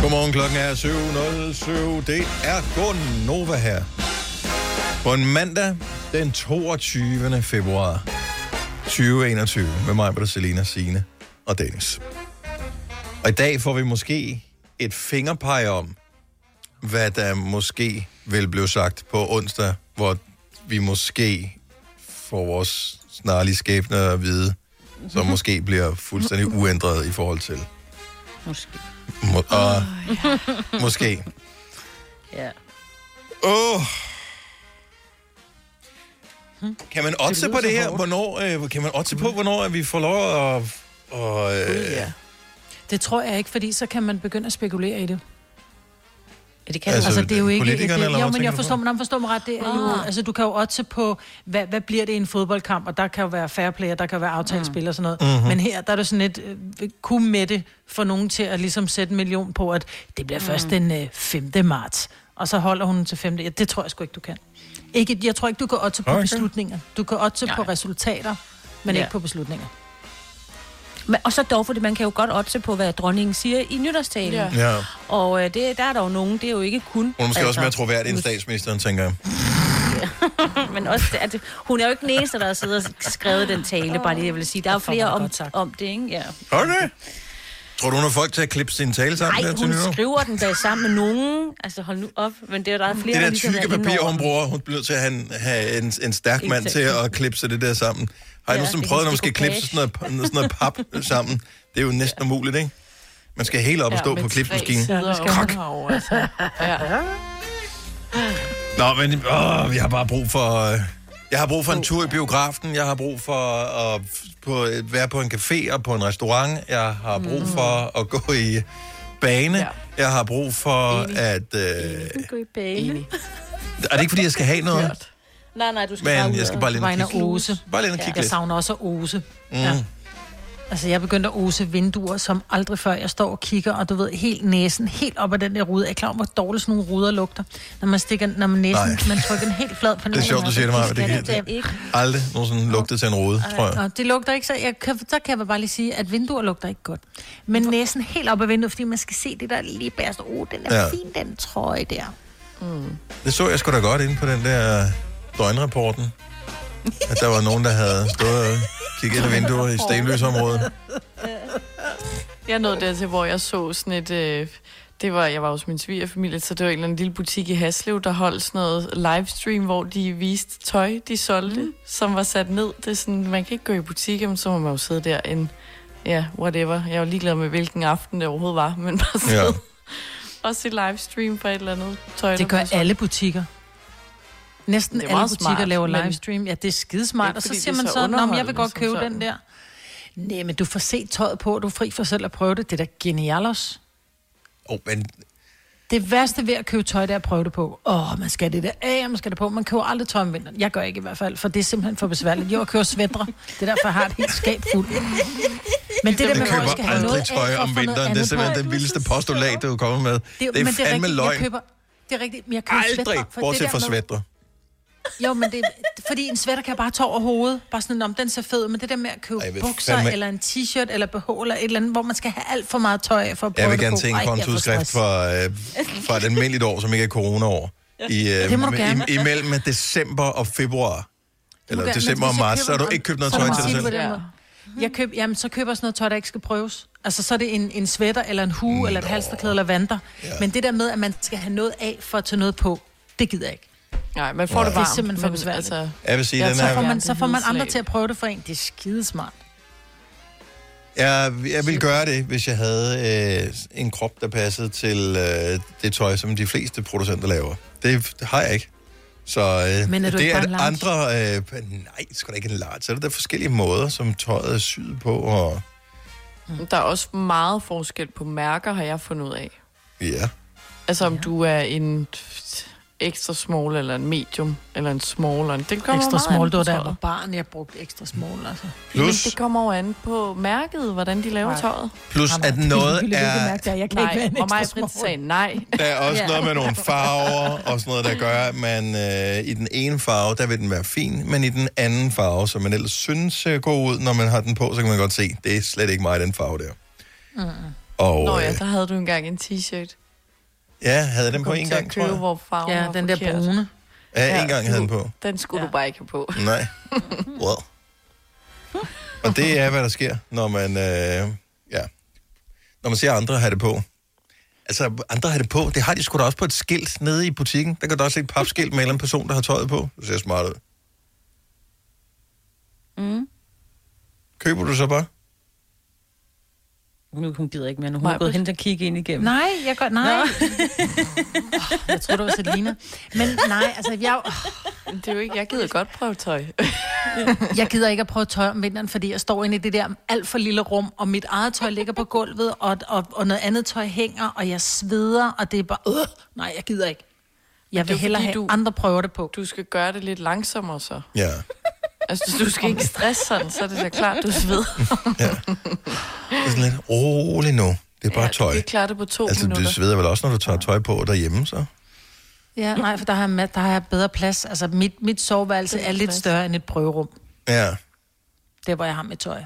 Godmorgen, klokken er 7.07. Det er Gunova her. På en mandag, den 22. februar 2021, med mig, Britta, Selina, Signe og Dennis. Og i dag får vi måske et fingerpeg om, hvad der måske vil blive sagt på onsdag, hvor vi måske får vores snarlige skæbne at vide, som måske bliver fuldstændig uændret i forhold til. Måske. Må, og, måske. Ja. Åh. Oh. Kan man otte på det her? hårdt. Hvornår, øh, kan man otte på, hvornår at vi får lov at... Og, øh, Ja. Det tror jeg ikke, fordi så kan man begynde at spekulere i det. Ja, det kan Altså, altså, det er jo ikke... det, eller jo, hvad men jeg forstår, man forstår mig ret. Det er jo, Ah. altså, du kan jo otte på, hvad, hvad bliver det i en fodboldkamp, og der kan jo være fair play, og der kan være aftalespil og sådan noget. Mhm. Mm-hmm. Men her, der er det sådan et, øh, kunne med det for nogen til at ligesom sætte en million på, at det bliver først den øh, 5. marts, og så holder hun til 5. Ja, det tror jeg sgu ikke, du kan. Ikke, jeg tror ikke, du kan otte på Okay. beslutninger. Du kan otte på resultater, men Ja. ikke på beslutninger. Men, og så dog, fordi man kan jo godt otte på, hvad dronningen siger i nytårstalen. Ja. Ja. Og øh, det, der er der jo nogen, det er jo ikke kun... Hun er måske også mere troværdig end statsministeren, tænker jeg. Men også, det, at, hun er jo ikke den eneste, der har siddet og skrevet den tale, bare lige, jeg vil sige. Der er jo flere om, om det, ikke? Ja. Okay. Tror du, hun har folk til at klippe sin tale sammen Nej, der til hun nytår? skriver den da sammen med nogen. Altså, hold nu op. Men det er der er flere, Det der ligesom er tykke inde papir, over hun bruger, hun bliver nødt til at have en, have en, en stærk mand til at klippe det der sammen. Har I Ja, ja, nu er prøvet, når man skal klippe sådan noget, sådan noget pap sammen? Det er jo næsten umuligt, ikke? Man skal helt op og stå på klipsmaskinen. Ja, det skal Krak. man herovre, altså. Ja. Nå, men åh, vi har bare brug for... øh, Jeg har brug for en tur i biografen. Jeg har brug for at på, at være på en café og på en restaurant. Jeg har brug for at gå i bane. Ja. Jeg har brug for Enig. at... Øh, Gå i bane. Er det ikke, fordi jeg skal have noget? Hørt. Nej, nej, du skal bare Men jeg skal bare lige ind og kigge. Ose. Bare lige ind og kigge Jeg lidt. savner også Ose. Mm. Ja. Altså, jeg begyndte at ose vinduer som aldrig før. Jeg står og kigger, og du ved, helt næsen, helt op ad den der rude. Jeg er klar over, hvor dårligt sådan nogle ruder lugter. Når man stikker, når man næsen, Nej. man trykker den helt flad på Det er sjovt, du siger det, Maja, det det ikke. Aldrig nogensinde lugtet til en rode, tror jeg. Nå, det lugter ikke så... Jeg kan, så kan jeg bare lige sige, at vinduer lugter ikke godt. Men næsen helt op ad vinduet, fordi man skal se det der lige bærst. Åh, oh, den er ja. fin, den trøje der. Mm. Det så jeg sgu da godt inde på den der døgnrapporten. At der var nogen, der havde stået og kigget ind ad vinduer i stenløsområdet. Jeg nåede dertil, hvor jeg så sådan et... Øh, det var, jeg var hos min svigerfamilie, så det var en eller anden lille butik i Haslev, der holdt sådan noget livestream, hvor de viste tøj, de solgte, mm. som var sat ned. Det er sådan, man kan ikke gå i butikker, men så må man jo sidde der en... Ja, whatever. Jeg var ligeglad med, hvilken aften det overhovedet var, men bare sidde Ja. ja. og se livestream for et eller andet tøj. Det gør alle butikker. Næsten Det er alle butikker smart, laver men- livestream. Ja, det er skidesmart. Ikke Og så siger det er man så så, jeg vil godt købe sådan." den der. Nej, men du får set tøjet på, du er fri for selv at prøve det. Det er da genialos. Oh, men Det værste ved at købe tøj, det er at prøve det på. Åh, oh, man skal det der af, og man skal det på. Man køber aldrig tøj om vinteren. Jeg gør ikke i hvert fald, for det er simpelthen for besværligt. Jo, jeg køber svætre. Det er derfor, jeg har et helt skab fuldt. Men det der med, hvor jeg skal have noget aldrig af, tøj at om vinteren. Det er simpelthen den vildeste postulat, du er kommet med. Det, det er men fandme rigtigt, løgn. Jeg køber, det er rigtigt, men jeg køber Aldrig, svætter, for bortset det fra svætter. Jo, men det, fordi en sweater kan jeg bare tage over hovedet. Bare sådan, om den ser fed ud. Men det der med at købe Ej, bukser, fandme- eller en t-shirt, eller BH, eller et eller andet, hvor man skal have alt for meget tøj for at prøve Jeg vil gerne på. se en kontoudskrift fra, øh, fra et almindeligt år, som ikke er corona-år. I, øh, Det må du gerne. i, imellem december og februar. Eller gerne, december og marts, så har du ikke købt noget tøj til dig selv. måde. Jeg køb, jamen, så køber jeg sådan noget tøj, der ikke skal prøves. Altså, så er det en, en sweater, eller en hue, Nå. eller et halsterklæde, eller vanter. Ja. Men det der med, at man skal have noget af for at tage noget på, det gider jeg ikke. Nej, man får Nej. det Det er varmt. simpelthen for besværligt. Altså, Jeg vil sige, Ja, den så, er... får man, Ja, så får man andre til at prøve det for en. Det er skidesmart. Jeg, jeg ville gøre det, hvis jeg havde øh, en krop, der passede til øh, det tøj, som de fleste producenter laver. Det, det har jeg ikke. Så øh, Men er du det ikke er en at andre... Øh, nej, det skal da ikke en large. Så er der forskellige måder, som tøjet er syet på. Og, der er også meget forskel på mærker, har jeg fundet ud af. ja. Altså om du er en ekstra small, eller en medium, eller en small. Eller en, det kommer Ekstra meget small, det på var tøjet. var barn, jeg brugte ekstra small, altså. Men det kommer jo an på mærket, hvordan de laver Nej. tøjet. Plus, at noget er... mærke. Jeg kan Nej, ikke være og mig Britt sagde nej. Der er også Ja. noget med nogle farver og sådan noget, der gør, at man øh, i den ene farve, der vil den være fin, men i den anden farve, som man ellers synes ser god ud, når man har den på, så kan man godt se, det er slet ikke mig, den farve der. Mm. Og Nå øh, ja, der havde du engang en t-shirt. Ja, havde den på en gang, tror jeg. hvor farven Ja, den der forkert. brune. Ja, en gang havde den på. Den skulle ja. du bare ikke have på. Nej. Well. Og det er, hvad der sker, når man, øh, ja, når man ser andre have det på. Altså, andre har det på. Det har de sgu da også på et skilt nede i butikken. Der kan du også se et papskilt med en eller anden person, der har tøjet på. Det ser smart ud. Mm. Køber du så bare? Nu hun gider ikke mere, nu hun er gået hen og kigge ind igennem. Nej, jeg gør, nej. Oh, jeg tror, det var Selina. Men nej, altså, jeg, Det er jo ikke, jeg gider godt prøve tøj. jeg gider ikke at prøve tøj om vinteren, fordi jeg står inde i det der alt for lille rum, og mit eget tøj ligger på gulvet, og, og, og noget andet tøj hænger, og jeg sveder, og det er bare, øh, nej, jeg gider ikke. Jeg er vil hellere fordi, have du- andre prøver det på. Du skal gøre det lidt langsommere så. Ja. Altså, du skal ikke stresse sådan, så er det da klart, du sveder. Det er sådan lidt roligt nu. Det er bare Ja, tøj. Du kan klare det på to Altså, minutter. du sveder vel også, når du tager tøj på derhjemme, så? Ja, nej, for der har, jeg- der har jeg bedre plads. Altså, mit, mit soveværelse er lidt større end et prøverum. Ja. Der, hvor jeg har mit tøj.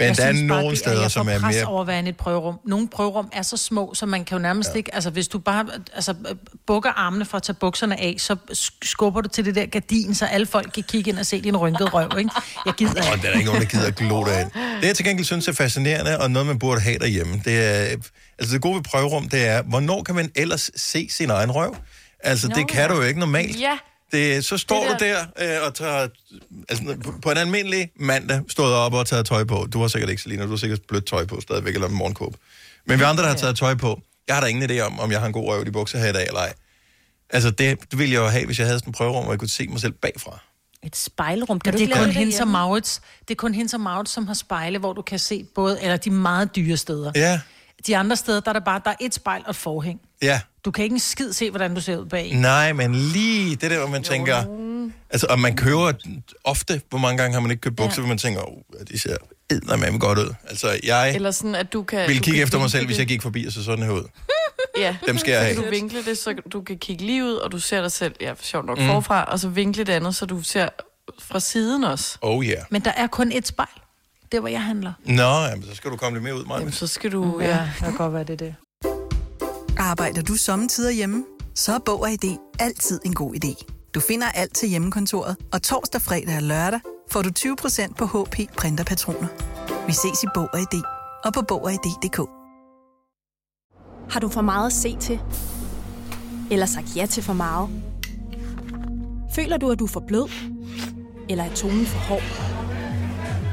Men jeg der er nogle det steder, som er mere... over at være inde i et prøverum. Nogle prøverum er så små, så man kan jo nærmest ja. ikke... Altså, hvis du bare altså, bukker armene for at tage bukserne af, så sk- skubber du til det der gardin, så alle folk kan kigge ind og se din rynkede røv, ikke? Jeg gider Og ikke. der er ikke nogen, der gider at glo derind. Det, jeg til gengæld synes er fascinerende, og noget, man burde have derhjemme, det er... Altså, det gode ved prøverum, det er, hvornår kan man ellers se sin egen røv? Altså, Nå, det kan du jo ikke normalt. Ja, Det, så står Det du der øh, og tager... Altså, på- en almindelig mandag stået op og taget tøj på. Du har sikkert ikke, Selina, du har sikkert blødt tøj på stadigvæk, eller en morgenkåb. Men vi andre, der har taget tøj på, jeg har da ingen idé om, om jeg har en god røv i bukser her i dag, eller ej. Altså, det, det ville jeg jo have, hvis jeg havde sådan en prøverum, hvor jeg kunne se mig selv bagfra. Et spejlrum. Kan det ikke er kun det hende som derhjemme? Maurits, det er kun hende som Maurits, som har spejle, hvor du kan se både, eller de meget dyre steder. Ja, De andre steder, der er der bare, der er et spejl og et forhæng. ja. Du kan ikke en skid se, hvordan du ser ud bag. Nej, men lige det der, hvor man tænker... Altså, og man køber ofte, hvor mange gange har man ikke købt bukser, ja. hvor man tænker, oh, de ser eddermame godt ud. Altså, jeg Eller sådan, at du kan... vil du kigge kan efter mig selv, hvis jeg gik forbi og så sådan her ud. Ja, Dem skal jeg så have. kan du vinkle det, så du kan kigge lige ud, og du ser dig selv, ja, sjovt nok, mm. forfra, og så vinkle det andet, så du ser fra siden også. Oh yeah. Men der er kun et spejl. Det hvor jeg handler. Nå, jamen, så skal du komme lidt mere ud, Maja. Jamen, så skal du... Ja, det kan godt være, det er det. Arbejder du sommetider hjemme? Så er Bog og ID altid en god idé. Du finder alt til hjemmekontoret, og torsdag, fredag og lørdag får du 20% på HP printerpatroner. Vi ses i Bog og ID og på Bog og ID.dk. Har du for meget at se til? Eller sagt ja til for meget? Føler du, at du er for blød? Eller er tonen for hård?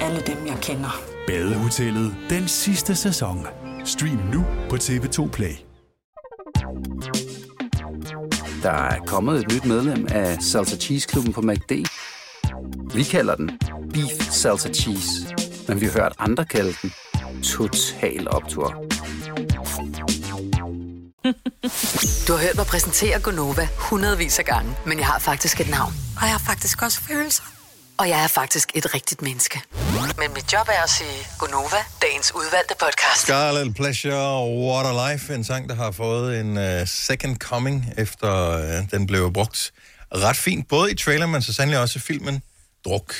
alle dem, jeg kender. Badehotellet den sidste sæson. Stream nu på TV2 Play. Der er kommet et nyt medlem af Salsa Cheese Klubben på MACD. Vi kalder den Beef Salsa Cheese, men vi har hørt andre kalde den Total Optor. Du har hørt mig præsentere Gonova hundredvis af gange, men jeg har faktisk et navn. Og jeg har faktisk også følelser. Og jeg er faktisk et rigtigt menneske. Men mit job er at sige Gonova, dagens udvalgte podcast. Scarlet Pleasure, What a Life, en sang, der har fået en uh, second coming, efter uh, den blev brugt ret fint, både i trailer, men så sandelig også i filmen Druk,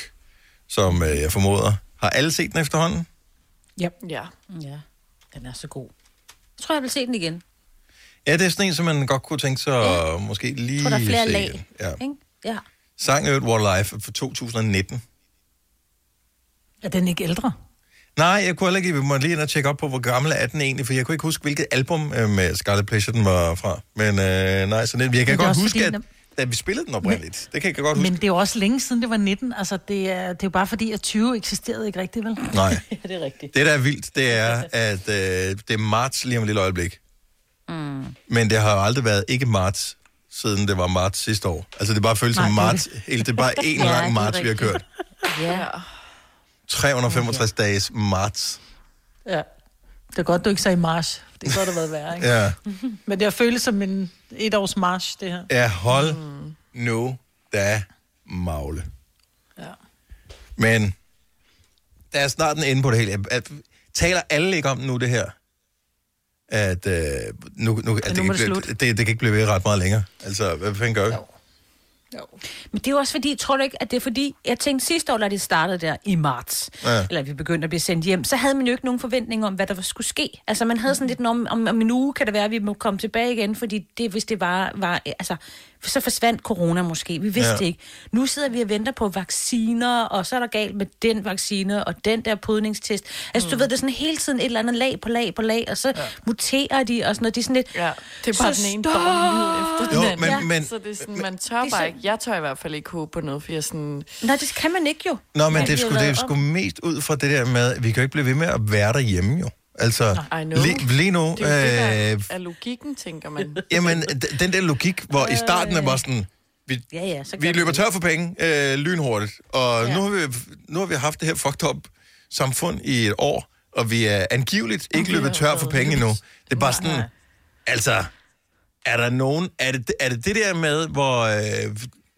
som uh, jeg formoder. Har alle set den efterhånden? Ja. Ja. Ja, den er så god. Jeg tror, jeg vil se den igen. Ja, det er sådan en, som man godt kunne tænke sig ja. måske lige Jeg tror, der er flere se lag. Ja. Ikke? Ja. Sang Øvrigt What a Life fra 2019. Er den ikke ældre? Nej, jeg kunne heller ikke, vi må lige ind og tjekke op på, hvor gammel er den egentlig, for jeg kunne ikke huske, hvilket album øh, med Scarlet Pleasure den var fra. Men øh, nej, så det, jeg kan godt huske, fordi, at, vi spillede den oprindeligt. Det kan jeg godt huske. Men det er jo også længe siden, det var 19. Altså, det er, det er jo bare fordi, at 20 eksisterede ikke rigtigt, vel? Nej. det er rigtigt. Det, der er vildt, det er, at øh, det er marts lige om et lille øjeblik. Mm. Men det har jo aldrig været ikke marts, siden det var marts sidste år. Altså, det bare føles som marts. det. Hele, det er bare en Ja, lang marts, vi har kørt. Ja. 365 dages marts. Ja. Det er godt, du ikke sagde march. Det er godt at været værre, ikke? Ja. Men det har føles som en et års march, det her. Ja, hold mm. nu da magle. Ja. Men der er snart en ende på det hele. At, taler alle ikke om nu det her? At øh, nu, nu, at nu det, kan det det, det kan ikke blive ved ret meget længere. Altså, hvad fanden gør vi? Men det er jo også fordi, tror du ikke, at det er fordi, jeg tænkte sidste år, da det startede der i marts, Ja. eller vi begyndte at blive sendt hjem, så havde man jo ikke nogen forventning om, hvad der skulle ske. Altså man havde sådan lidt, om, om, om en uge kan det være, at vi må komme tilbage igen, fordi det, hvis det var, var altså, så forsvandt corona måske. Vi vidste Ja. ikke. Nu sidder vi og venter på vacciner, og så er der galt med den vaccine, og den der podningstest. Altså du ved, det er sådan hele tiden et eller andet lag på lag på lag, og så ja. muterer de og sådan noget. Det er sådan lidt... Ja, det er bare så den ene efter Jo, den anden. men- ja. men- så det er sådan, man tør bare ikke. Jeg tør i hvert fald ikke håbe på noget, for jeg sådan... Nej, det kan man ikke jo. Nå, men det er, sgu, det er sgu om. mest ud fra det der med, at vi kan jo ikke blive ved med at være derhjemme jo. Altså, lige, lige nu, Det er jo det, der øh, er logikken, tænker man. jamen, den der logik, hvor i starten er bare sådan, vi, Ja, ja, så vi løber tør for penge øh, lynhurtigt, og ja. nu, har vi, nu har vi haft det her fucked up samfund i et år, og vi er angiveligt ikke løbet tør for penge endnu. Det er bare sådan, altså, er der nogen, er det er det, det der med, hvor øh,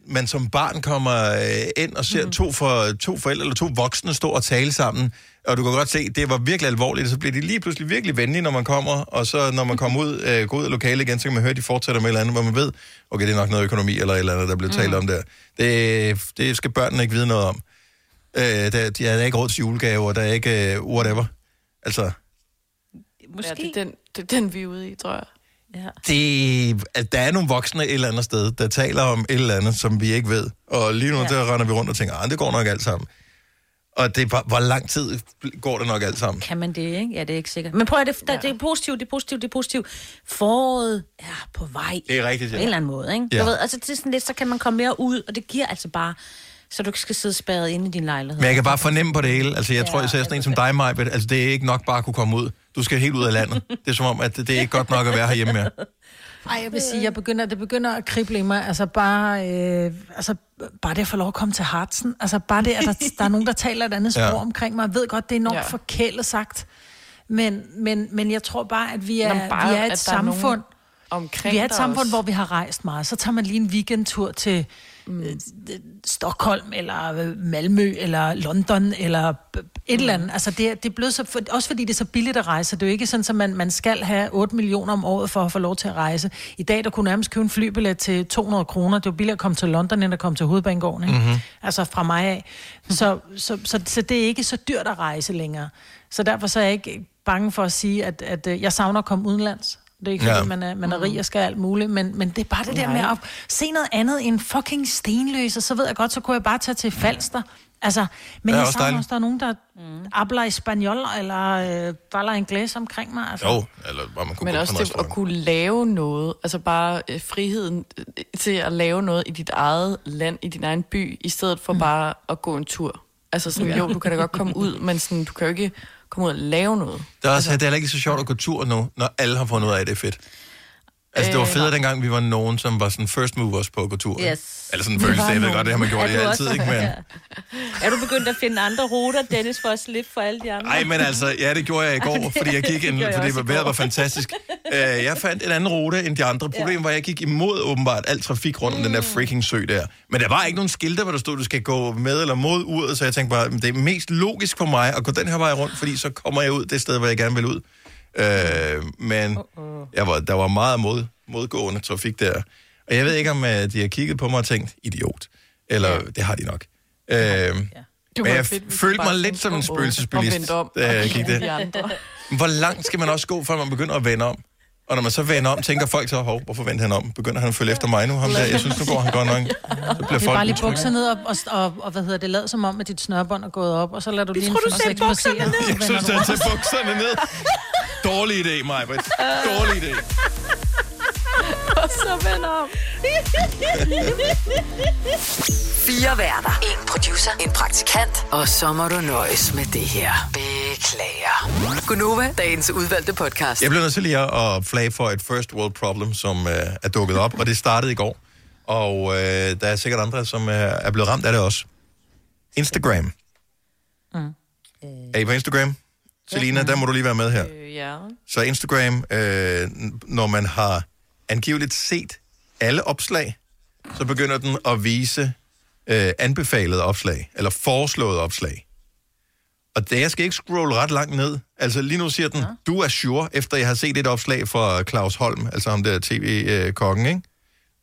man som barn kommer øh, ind og ser mm. to, for, to forældre eller to voksne stå og tale sammen, og du kan godt se, det var virkelig alvorligt, og så bliver de lige pludselig virkelig venlige, når man kommer, og så når man kommer ud, øh, går ud af lokalet igen, så kan man høre, at de fortsætter med et eller andet, hvor man ved, okay, det er nok noget økonomi eller et eller andet, der bliver talt Mm. om der. Det, det skal børnene ikke vide noget om. Øh, der, der er ikke råd til julegaver, der er ikke øh, whatever. Altså, Måske. Ja, det, er den, det er den, vi er ude i, tror jeg. Ja. det, at der er nogle voksne et eller andet sted, der taler om et eller andet, som vi ikke ved. Og lige nu, ja. Ja. der render vi rundt og tænker, ah, det går nok alt sammen. Og det er bare, hvor lang tid går det nok alt sammen? Kan man det, ikke? Ja, det er ikke sikkert. Men prøv at det, der, det er positivt, det er positivt, det er positivt. Foråret er på vej. Det er rigtigt, På ja. en eller anden måde, ikke? Ja. Du ved, altså, det er sådan lidt, så kan man komme mere ud, og det giver altså bare så du ikke skal sidde spærret inde i din lejlighed. Men jeg kan bare fornemme på det hele. Altså, jeg tror, jeg ser sådan en som dig, Majbet. Altså, det er ikke nok bare at kunne komme ud. Du skal helt ud af landet. Det er som om, at det er ikke godt nok at være herhjemme mere. Ej, jeg vil sige, jeg begynder, det begynder at krible i mig. Altså bare, øh, altså, bare det at få lov at komme til Hartsen. Altså bare det, at der, der er nogen, der taler et andet sprog Ja. omkring mig. Jeg ved godt, det er enormt Ja. forkælet sagt. Men, men, men jeg tror bare, at vi er, Nå, bare, vi er et der er samfund, omkring vi er et samfund, også. hvor vi har rejst meget. Så tager man lige en weekendtur til mm. Stockholm, eller Malmø, eller London, eller et eller andet. Altså, det, er- det er blevet så, for, også fordi det er så billigt at rejse. Det er jo ikke sådan, at man, man skal have 8 millioner om året for at få lov til at rejse. I dag, der kunne nærmest købe en flybillet til 200 kroner. Det er jo billigere at komme til London, end at komme til hovedbanegården, ikke? Mhm. Mm-hmm. Altså fra mig af. Så, så, så, så det er ikke så dyrt at rejse længere. Så derfor så er jeg ikke bange for at sige, at, at øh, jeg savner at komme udenlands. Det er ikke, fordi Ja. ja. man, er, man er rig og skal alt muligt, men, men det er bare det der med at se noget andet end fucking stenløs, og så ved jeg godt, så kunne jeg bare tage til Falster. Altså, men er jeg også savner også, der er nogen, der mm. abler i spanjol, eller øh, baller inglés omkring mig. Altså. Jo, eller hvor man kunne Men også en det at kunne lave noget, altså bare øh, friheden øh, til at lave noget i dit eget land, i din egen by, i stedet for mm. bare at gå en tur. Altså sådan, Ja. jo, du kan da godt komme ud, men sådan, du kan jo ikke komme ud og lave noget. Det er, også, det er heller ikke så sjovt at gå tur nu, når alle har fundet ud af, at det er fedt. Altså, det var Øh, federe dengang, vi var nogen, som var sådan first movers på at gå tur. ikke? Yes. Eller sådan følelse, jeg ved godt, det har man gjort det altid, ikke? Men, Ja. Er du begyndt at finde andre ruter, Dennis, for at slippe for alle de andre? ej, men altså, ja, det gjorde jeg i går, fordi jeg gik Det en, jeg fordi vejret var fantastisk. Uh, jeg fandt en anden rute end de andre. Problemet var, at jeg gik imod åbenbart al trafik rundt om den der Mm. freaking sø der. Men der var ikke nogen skilte, hvor der stod, du skal gå med eller mod uret, så jeg tænkte bare, det er mest logisk for mig at gå den her vej rundt, fordi så kommer jeg ud det sted, hvor jeg gerne vil ud. Uh, men jeg var, der var meget mod, modgående trafik der. Og jeg ved ikke, om uh, de har kigget på mig og tænkt, idiot. Eller ja. det har de nok. Uh, Det men var jeg fedt, følte mig lidt som en spøgelsesbilist, da jeg gik kiggede det. Hvor langt skal man også gå, før man begynder at vende om? Og når man så vender om, tænker folk så, hov, hvorfor vendte han om? Begynder han at følge efter mig nu? Ham der, jeg synes, nu går han godt nok. Så bliver Det er folk bare lige bukser ned og, og, og, og, hvad hedder det, lad som om, at dit snørbånd er gået op, og så lader du lige tror, du en sagde 5-6 bukserne passere, Jeg vender synes, er rundt. til bukserne ned. Dårlig idé, Majbrit. Dårlig idé. Og så vender om. Fire værter. En producer. En praktikant. Og så må du nøjes med det her. Beklager. Gunova, dagens udvalgte podcast. Jeg blev nødt til lige at flage for et first world problem, som øh, er dukket op, og det startede i går. Og øh, der er sikkert andre, som øh, er blevet ramt af det også. Instagram. Mm. Er I på Instagram? Selina, der må du lige være med her. Øh, ja. Så Instagram, øh, når man har angiveligt set alle opslag, så begynder den at vise øh, anbefalede opslag, eller foreslåede opslag. Og det, jeg skal ikke scrolle ret langt ned. Altså lige nu siger den, ja. du er sure, efter jeg har set et opslag fra Claus Holm, altså ham der tv-kongen, ikke?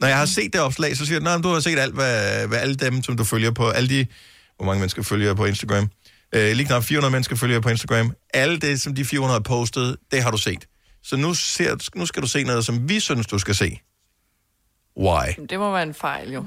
Når jeg har set det opslag, så siger den, du har set alt, hvad, hvad alle dem, som du følger på, alle de, hvor mange mennesker følger på Instagram, øh, lige knap 400 mennesker følger jeg på Instagram, alle det, som de 400 har postet, det har du set. Så nu, ser, nu skal du se noget, som vi synes, du skal se. Why? Det må være en fejl, jo.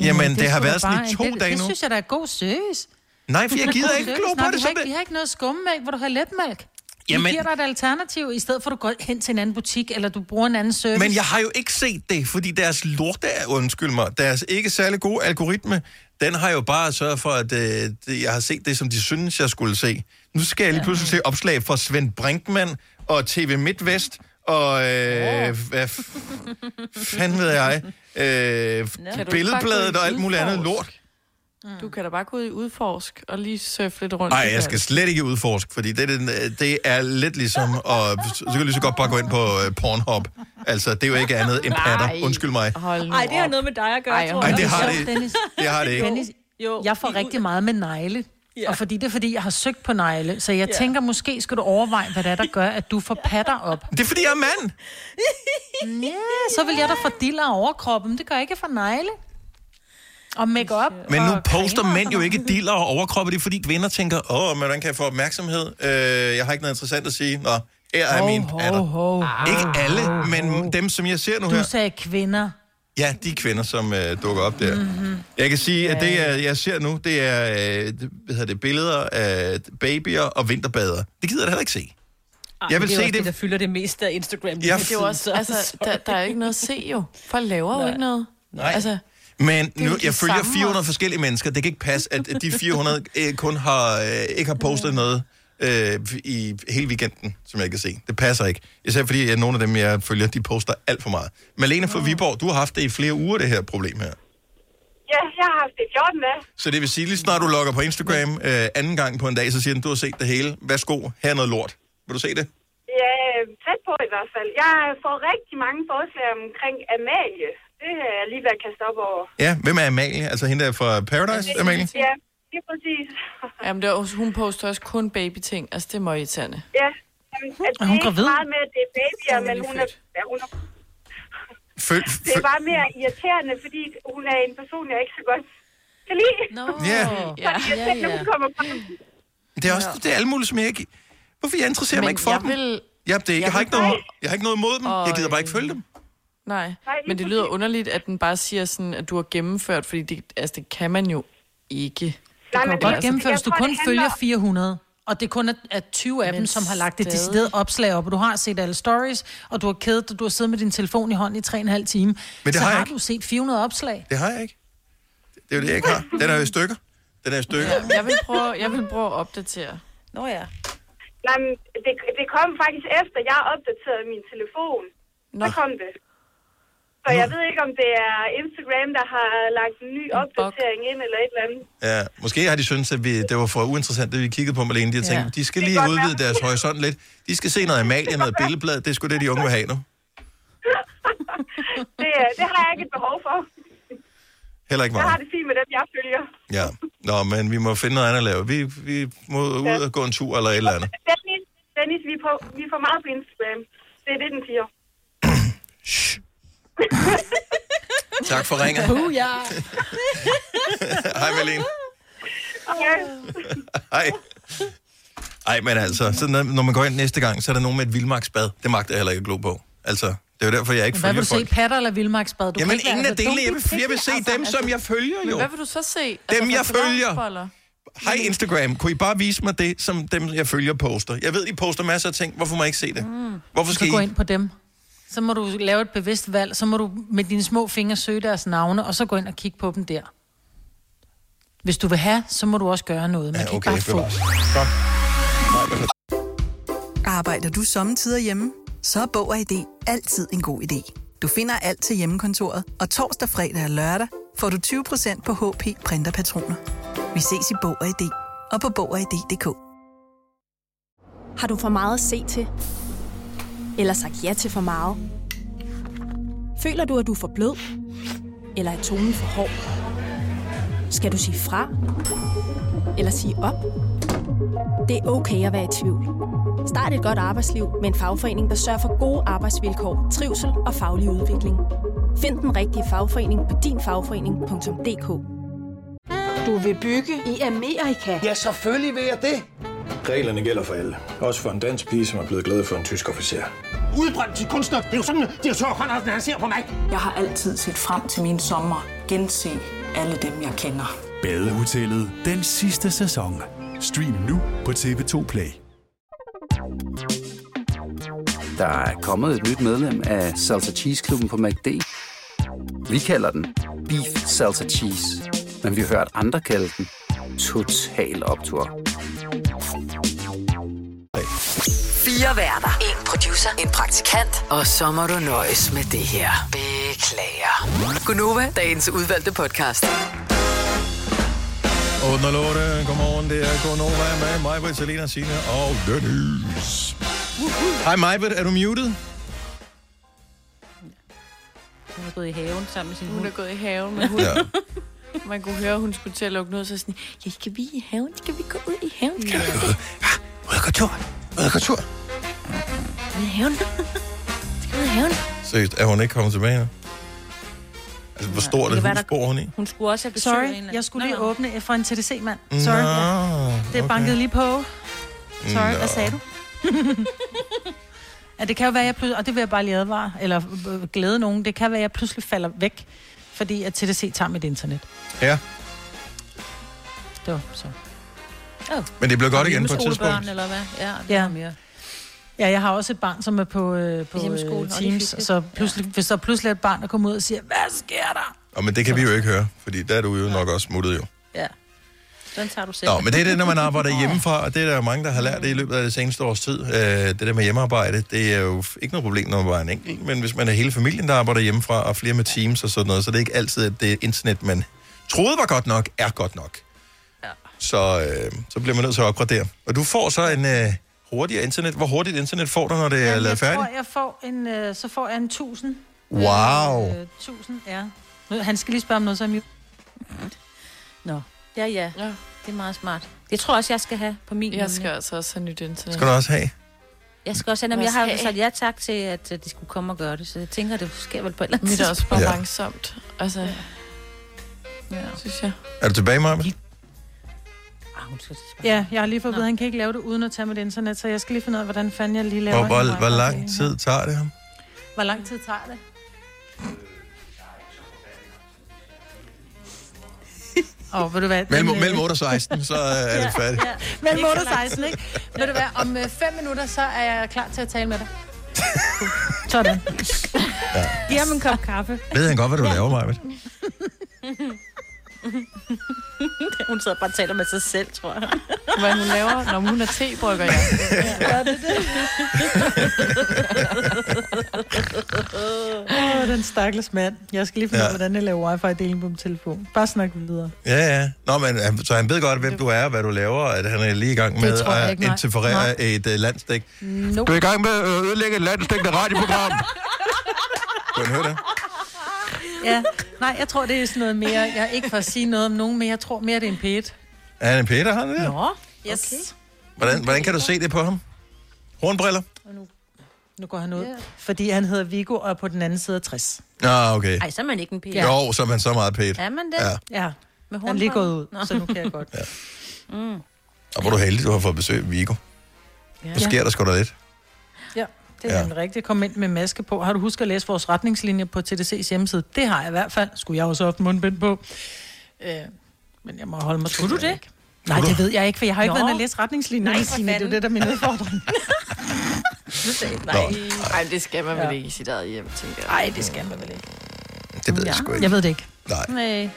Jamen, det, har skulle været da sådan i to det, dage det nu. synes jeg, der er god service. Nej, for jeg Det er gider ikke glo på det. vi har, ikke, vi har ikke noget skummelmælk, hvor du har letmælk. Vi Jamen- giver dig et alternativ, i stedet for at du går hen til en anden butik, eller du bruger en anden service. Men jeg har jo ikke set det, fordi deres lorte, undskyld mig, deres ikke særlig gode algoritme, den har jo bare sørget for, at øh, det, jeg har set det, som de synes, jeg skulle se. Nu skal jeg lige pludselig se opslag fra Svend Brinkmann og TV MidtVest og øh, hvad f- fanden ved jeg, øh, billedbladet og alt muligt andet udforsk? Du kan da bare gå ud i udforsk og lige surfe lidt rundt. Nej, jeg det. skal slet ikke udforske, fordi det, er den- det er lidt ligesom, og så kan du lige så godt bare gå ind på øh, Pornhub. Altså, det er jo ikke andet end patter. Nej. Undskyld mig. Hold nu Ej, det har noget med dig at gøre, Ej, tror Ej, jeg. det har det, Dennis. det har det ikke. Dennis, Jo. jeg får rigtig meget med negle. Ja. Og fordi det er, fordi jeg har søgt på negle. Så jeg Ja. tænker, måske skal du overveje, hvad det er, der gør, at du får patter op. Det er fordi, jeg er mand. Ja, så vil jeg da få diller af overkroppen. Det gør jeg ikke for negle. Og make-up. Men nu poster mænd jo ikke diller og overkroppe, det fordi kvinder tænker, åh, men hvordan kan jeg få opmærksomhed? Øh, jeg har ikke noget interessant at sige. Nå, her er mine patter. ho, ho. Ikke alle, men dem, som jeg ser nu Du her. sagde kvinder. Ja, de kvinder, som øh, dukker op der. Mm-hmm. Jeg kan sige, at det, er, jeg ser nu, det er øh, hvad hedder det, billeder af babyer og vinterbader. Det gider jeg da heller ikke se. Jeg vil det er se også det- det, der fylder det meste af Instagram. Ja, Det er jo også, altså, der, der er ikke noget at se jo. Folk laver jo Nej. ikke noget. Nej. Altså, Men nu, jeg følger samme 400 også. forskellige mennesker. Det kan ikke passe, at at de 400 øh, kun har, øh, ikke har postet noget øh, i hele weekenden, som jeg kan se. Det passer ikke. Især fordi, at nogle af dem, jeg følger, de poster alt for meget. Malene fra Viborg, du har haft det i flere uger, det her problem her. Ja, jeg har haft det i 14 dage. Så det vil sige, lige snart du logger på Instagram øh, anden gang på en dag, så siger den, du har set det hele. Værsgo, her er noget lort. Vil du se det? Ja, tæt på i hvert fald. Jeg får rigtig mange forslag omkring Amalie. Det er jeg lige ved at kaste op over. Ja, hvem er Amalie? Altså hende der fra Paradise, Amalie? Ja, det er præcis. Jamen, det er, også- hun poster også kun babyting. Altså, det er meget irriterende. Ja. Jamen, at det Er hun ikke gravid? meget med, at det er babyer, men hun er, ja, hun er, det er bare mere irriterende, fordi hun er en person, jeg ikke så godt kan lide. No. Ja. Ja, ja, ja. Det er også det er alle mulige, som jeg ikke... Hvorfor jeg interesserer mig Men ikke for jeg dem? vil- Ja, det er, ikke- jeg, jeg har ikke noget, jeg har ikke noget imod dem. Jeg gider bare ikke følge dem. Nej, men det lyder underligt, at den bare siger sådan, at du har gennemført, fordi det, altså, det kan man jo ikke. Du kan jo men godt det- gennemføre, hvis du kun det følger handler- 400. Og det er kun er, er 20 af Men dem, som har lagt et stadig. decideret opslag op, og du har set alle stories, og du har kædet dig, du har siddet med din telefon i hånden i 3,5 time. det så har jeg har ikke. du set 400 opslag. Det har jeg ikke. Det er jo det, jeg ikke har. Den er jo i stykker. Den er i stykker. Ja, jeg, vil prøve, jeg vil prøve at opdatere. Nå ja. Nej, men det, det kom faktisk efter, jeg opdaterede min telefon. Nå. Så kom det. Så jeg ved ikke, om det er Instagram, der har lagt en ny opdatering ind, eller et eller andet. Ja, måske har de syntes, at vi, det var for uinteressant, det vi kiggede på Malene. De har tænkt, Ja. de skal lige udvide være. deres horisont lidt. De skal se noget Amalie, noget billedblad. Det er sgu det, de unge vil have nu. Det, det har jeg ikke et behov for. Heller ikke Jeg har det fint med dem, jeg følger. Ja. Nå, men vi må finde noget andet at lave. Vi, vi må ud og gå en tur eller et eller andet. Dennis, Dennis vi, er på, vi er for meget på Instagram. Det er det, den siger. Tak for ringet. Uh, ja. Hej, Malene. Okay. Hej. Ej, men altså, så når, når man går ind næste gang, så er der nogen med et vildmarksbad. Det magter jeg heller ikke at glo på. Altså, det er jo derfor, jeg ikke Hvad vil følger du se, folk. patter eller vildmarksbad? Du Jamen, ikke ingen af altså, delene. Jeg vil, jeg vil se Altså, dem, som jeg følger, Men jo. hvad vil du så se? Dem, jeg følger. Hej Instagram, kunne I bare vise mig det, som dem, jeg følger, poster? Jeg ved, I poster masser af ting. Hvorfor må jeg ikke se det? Mm. Hvorfor skal skal gå I? ind på dem. Så må du lave et bevidst valg. Så må du med dine små fingre søge deres navne, og så gå ind og kigge på dem der. Hvis du vil have, så må du også gøre noget. Man Ja, kan okay, ikke bare få. Arbejder du sommetider hjemme? Så er Bog og ID altid en god idé. Du finder alt til hjemmekontoret, og torsdag, fredag og lørdag får du 20% på HP printerpatroner. Vi ses i Bog og ID og på Bog og ID.dk. Har du for meget at se til? Eller sagt ja til for meget? Føler du, at du er for blød? Eller er tonen for hård? Skal du sige fra? Eller sige op? Det er okay at være i tvivl. Start et godt arbejdsliv med en fagforening, der sørger for gode arbejdsvilkår, trivsel og faglig udvikling. Find den rigtige fagforening på dinfagforening.dk Du vil bygge i Amerika? Ja, selvfølgelig vil jeg det. Reglerne gælder for alle. Også for en dansk pige, som er blevet glad for en tysk officer. Udbrændt til kunstner. Det er jo sådan, at de har tørt, han ser på mig. Jeg har altid set frem til min sommer. Gense alle dem, jeg kender. Badehotellet den sidste sæson. Stream nu på TV2 Play. Der er kommet et nyt medlem af Salsa Cheese Klubben på MACD. Vi kalder den Beef Salsa Cheese, men vi har hørt andre kalde den Total Optor. Fire værter. En producer. En praktikant. Og så må du nøjes med det her. Beklager. Gunova, dagens udvalgte podcast. 808, godmorgen, det er Gonova med mig, Britt, Selena, Signe og Dennis. Hej Majbert, er du muted? Hun er gået i haven sammen med sin Hun hund. er gået i haven med hunden. Ja. Man kunne høre, at hun skulle til at lukke noget, så sådan, ja, skal vi i haven? Skal vi gå ud i haven? Skal vi gå Ud tur. Ud gå tur. ud i haven? Skal vi ud i haven? Seriøst, er hun ikke kommet tilbage nu? Altså, hvor stort det et var hus der- bor hun i? Hun skulle også have besøg en Sorry, anden. jeg skulle lige Nå, nå. åbne for en TDC-mand. Nå, Sorry. ja. Det okay. bankede lige på. Sorry, Nå. hvad sagde du? ja, det kan jo være, jeg pludselig, og det vil jeg bare lige advare, eller øh, glæde nogen, det kan være, at jeg pludselig falder væk, fordi at TDC tager mit internet. Ja, Det var så. Oh. men det blev godt igen på et tidspunkt. eller hvad? Ja, det Ja. ja. mere. Ja, jeg har også et barn, som er på, øh, på Hjemmeskole, øh, og Teams, hyggeligt. så pludselig, hvis der pludselig er et barn, der kommer ud og siger, hvad sker der? Og men det kan vi jo ikke høre, fordi der er du jo nok også smuttet jo. Ja. Den tager du selv. Nå, men det er det, når man arbejder hjemmefra, og det er der jo mange, der har lært det i løbet af det seneste års tid. Øh, det der med hjemmearbejde, det er jo ikke noget problem, når man bare er en enkelt, men hvis man er hele familien, der arbejder hjemmefra, og flere med teams og sådan noget, så det er ikke altid, at det internet, man troede var godt nok, er godt nok. Ja. Så, øh, så bliver man nødt til at opgradere. Og du får så en øh, hurtigere internet. Hvor hurtigt internet får du, når det er Jamen, lavet jeg færdigt? tror, jeg får en, øh, så får jeg en 1000. Wow. Øh, 1000, ja. Nu, han skal lige spørge om noget, som jo... Nå, ja, ja. ja. Det er meget smart. Det tror jeg også, jeg skal have på min. Jeg skal altså også have nyt internet. Skal du også have? Jeg skal også have, jamen, jeg har jo sagt ja tak til, at øh, de skulle komme og gøre det, så jeg tænker, det sker vel på et eller andet Mit er også bare Ja. langsomt. Altså, ja. synes jeg. Er du tilbage, Maja? Ja, jeg har lige fået at vide, at han kan ikke lave det uden at tage mit internet, så jeg skal lige finde ud af, hvordan fanden jeg lige laver Hvor, hvor, hvor lang tid tager det ham? Hvor lang tid tager det? Og ved du hvad? Mellem, den, øh, mellem 8 og 16, så er det færdigt. Ja, mellem 8 og 16, ikke? Ved du hvad, om 5 minutter, så er jeg klar til at tale med dig. Sådan. Giv ham en kop kaffe. Ved han godt, hvad du laver, Maja? hun sidder bare og taler med sig selv, tror jeg. Hvad hun laver, når hun er tebrygger, ja. Gør det det? Åh, den stakkels mand. Jeg skal lige finde ud af, Ja. hvordan jeg laver wifi-deling på min telefon. Bare snak videre. Ja, ja. Nå, men han- så han ved godt, hvem du er, hvad du laver, at han er lige i gang med at ikke, interferere Nej. et uh, landsdæk. Nope. Du er i gang med at ødelægge et landsdækkende radioprogram. Kunne han høre det? Ja, nej, jeg tror, det er sådan noget mere... Jeg er ikke for at sige noget om nogen, men jeg tror mere, det er en pæt. Er han en Peter, han der? Nå, yes. Okay. Hvordan, hvordan kan du se det på ham? Hornbriller? Nu går han ud, fordi han hedder Viggo og er på den anden side af 60. Ah, okay. Ej, så er man ikke en pæt. Ja. Jo, så er man så meget pæt. Er man det? Ja. Ja, Med han er lige gået ud, så nu kan jeg godt. Ja. Mm. Og hvor er du heldig, du har fået besøg af Vigo. Ja. Nu sker der sgu da lidt. Ja, det er Ja. ja. rigtigt. Kom ind med maske på. Har du husket at læse vores retningslinjer på TDC's hjemmeside? Det har jeg i hvert fald. Skulle jeg også have haft mundbind på. Øh, men jeg må holde mig til Skulle du det? ikke. Nej, det ved jeg ikke, for jeg har ikke Nå. været og læse retningslinjerne, Nej, for Signe. Det er jo det, der er min udfordring. Nej, Ej, det skal man vel Ja. ikke i sit eget hjem, tænker jeg. Nej, det skal man vel ikke. Det ved jeg sgu ikke. Jeg ved det ikke. Nej. Nej.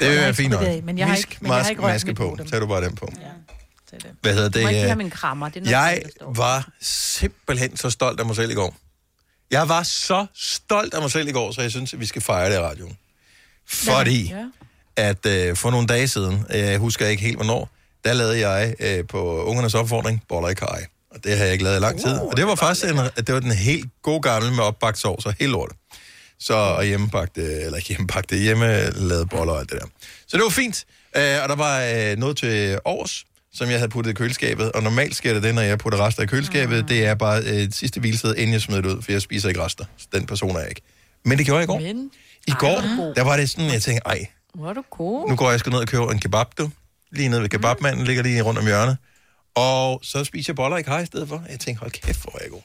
Det vil være fint nok. Men jeg har ikke- men jeg har ikke maske på. Tag du bare den på. Ja, det. Hvad hedder Du må ikke det? give ham en krammer. Det er noget, Jeg står. var simpelthen så stolt af mig selv i går. Jeg var så stolt af mig selv i går, så jeg synes, at vi skal fejre det i radioen. Fordi Ja. at øh, for nogle dage siden, øh, jeg husker ikke helt hvornår, der lavede jeg øh, på ungernes opfordring boller i kaj. Og det har jeg ikke lavet i lang tid. Og det var faktisk en, det var den helt gode gamle med opbagt sovs og helt lort. Så og hjemmebagte, eller ikke hjemmebagte, hjemmelavet boller og alt det der. Så det var fint. Øh, og der var øh, noget til års, som jeg havde puttet i køleskabet. Og normalt sker det det, når jeg putter rester i køleskabet. Mm. Det er bare øh, et sidste hvilested, inden jeg smider det ud, for jeg spiser ikke rester. Så den person er jeg ikke. Men det gjorde jeg i går. Men, I går, der var det sådan, jeg tænkte, ej, hvor er du god. nu går jeg sgu ned og køber en kebab, du. Lige nede ved kebabmanden, ligger lige rundt om hjørnet. Og så spiser jeg boller i kaj i stedet for. Jeg tænker, hold kæft, hvor er jeg god.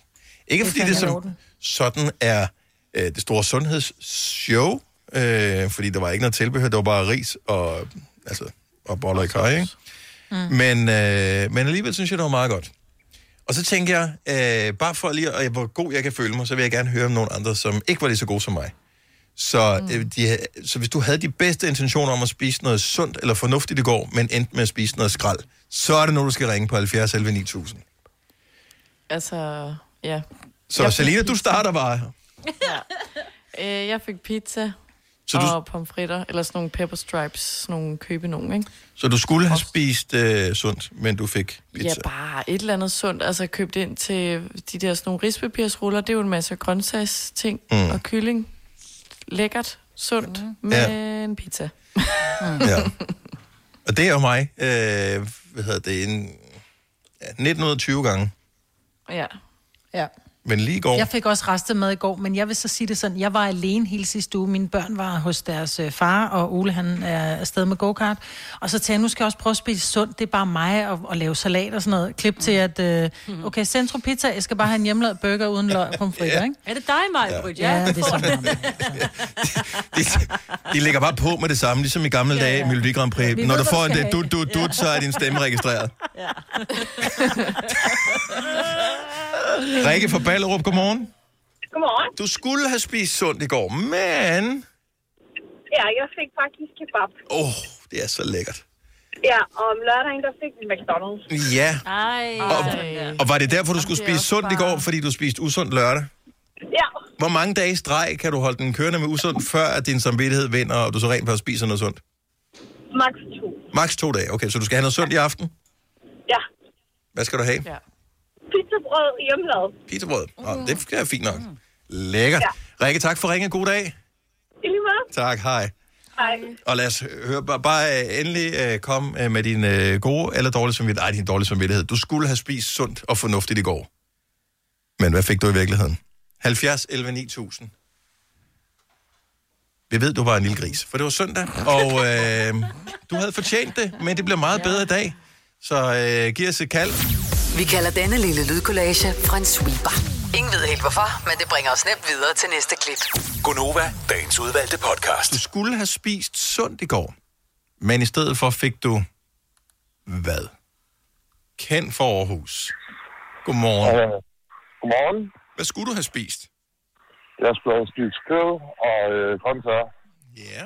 Ikke Det fordi det som orden. sådan er øh, det store sundhedsshow, øh, fordi der var ikke noget tilbehør, det var bare ris og, altså, og boller i kaj, ikke? Mm. Men, øh, men alligevel synes jeg, det var meget godt. Og så tænker jeg, øh, bare for lige, at, hvor god jeg kan føle mig, så vil jeg gerne høre om nogle andre, som ikke var lige så gode som mig. Så, mm. øh, de, så hvis du havde de bedste intentioner om at spise noget sundt eller fornuftigt i går, men endte med at spise noget skrald, så er det nu, du skal ringe på 70 11 9000. Altså, ja. Så Jeg fik Selina, du pizza. starter bare. Øh, jeg fik pizza Så du- og pomfritter, eller sådan nogle pepper stripes, sådan nogle købe nogen, ikke? Så du skulle have spist øh, sundt, men du fik pizza. Ja, bare et eller andet sundt. Altså købt ind til de der sådan nogle rispapirsruller. Det er jo en masse grøntsagsting Mm. mm. og kylling. Lækkert, sundt, mm. med Ja. en pizza. Ja. Og det er jo mig, øh, hvad hedder det, en, ja, 19 ud af 20 gange. Ja. Ja. Men lige i går, Jeg fik også restet med i går, men jeg vil så sige det sådan, jeg var alene hele sidste uge. Mine børn var hos deres øh, far, og Ole han er afsted med go-kart. Og så tænkte jeg, nu skal jeg også prøve at spise sundt. Det er bare mig at, at lave salat og sådan noget. Klip til, at øh, okay, Centro Pizza, jeg skal bare have en hjemmelavet burger uden løg og pomfritter, ikke? Er det dig, Maja? Ja, ja, det er sådan. de, de lægger bare på med det samme, ligesom i gamle dage i Melodi Grand Prix. Vi Når ved, du får du en det dut, dut, dut, så er din stemme registreret. Rikke fra Ballerup, godmorgen. Godmorgen. Du skulle have spist sundt i går, men... Ja, jeg fik faktisk kebab. Åh, oh, det er så lækkert. Ja, og om lørdagen, der fik vi McDonald's. Ja. Ej. Og, og var det derfor, du skulle spise sundt i går, fordi du spiste usundt lørdag? Ja, Hvor mange dage i streg kan du holde den kørende med usundt, før at din samvittighed vinder, og du så rent faktisk spiser noget sundt? max to. Max to dage. Okay, så du skal have noget sundt i aften? Ja. Hvad skal du have? Ja. Pizzabrød hjemmelavet. Pizzabrød. Oh, det er fint nok. Lækkert. Ja. Rikke, tak for ringen. God dag. I lige måde. Tak, hej. Hej. Og lad os høre, bare, bare øh, endelig øh, kom øh, med din øh, gode eller dårlige samvittighed. Ej, din dårlige samvittighed. Du skulle have spist sundt og fornuftigt i går. Men hvad fik du i virkeligheden? 70 11 9000. Vi ved, du var en lille gris, for det var søndag, og øh, du havde fortjent det, men det bliver meget bedre i dag. Så øh, giv os et kald. Vi kalder denne lille lydkollage en sweeper. Ingen ved helt hvorfor, men det bringer os nemt videre til næste klip. Gonova, dagens udvalgte podcast. Du skulle have spist sundt i går, men i stedet for fik du hvad? Ken for Aarhus. Godmorgen. Øh, godmorgen. Hvad skulle du have spist? Jeg skulle have spist kød og øh, grøntsager. Ja.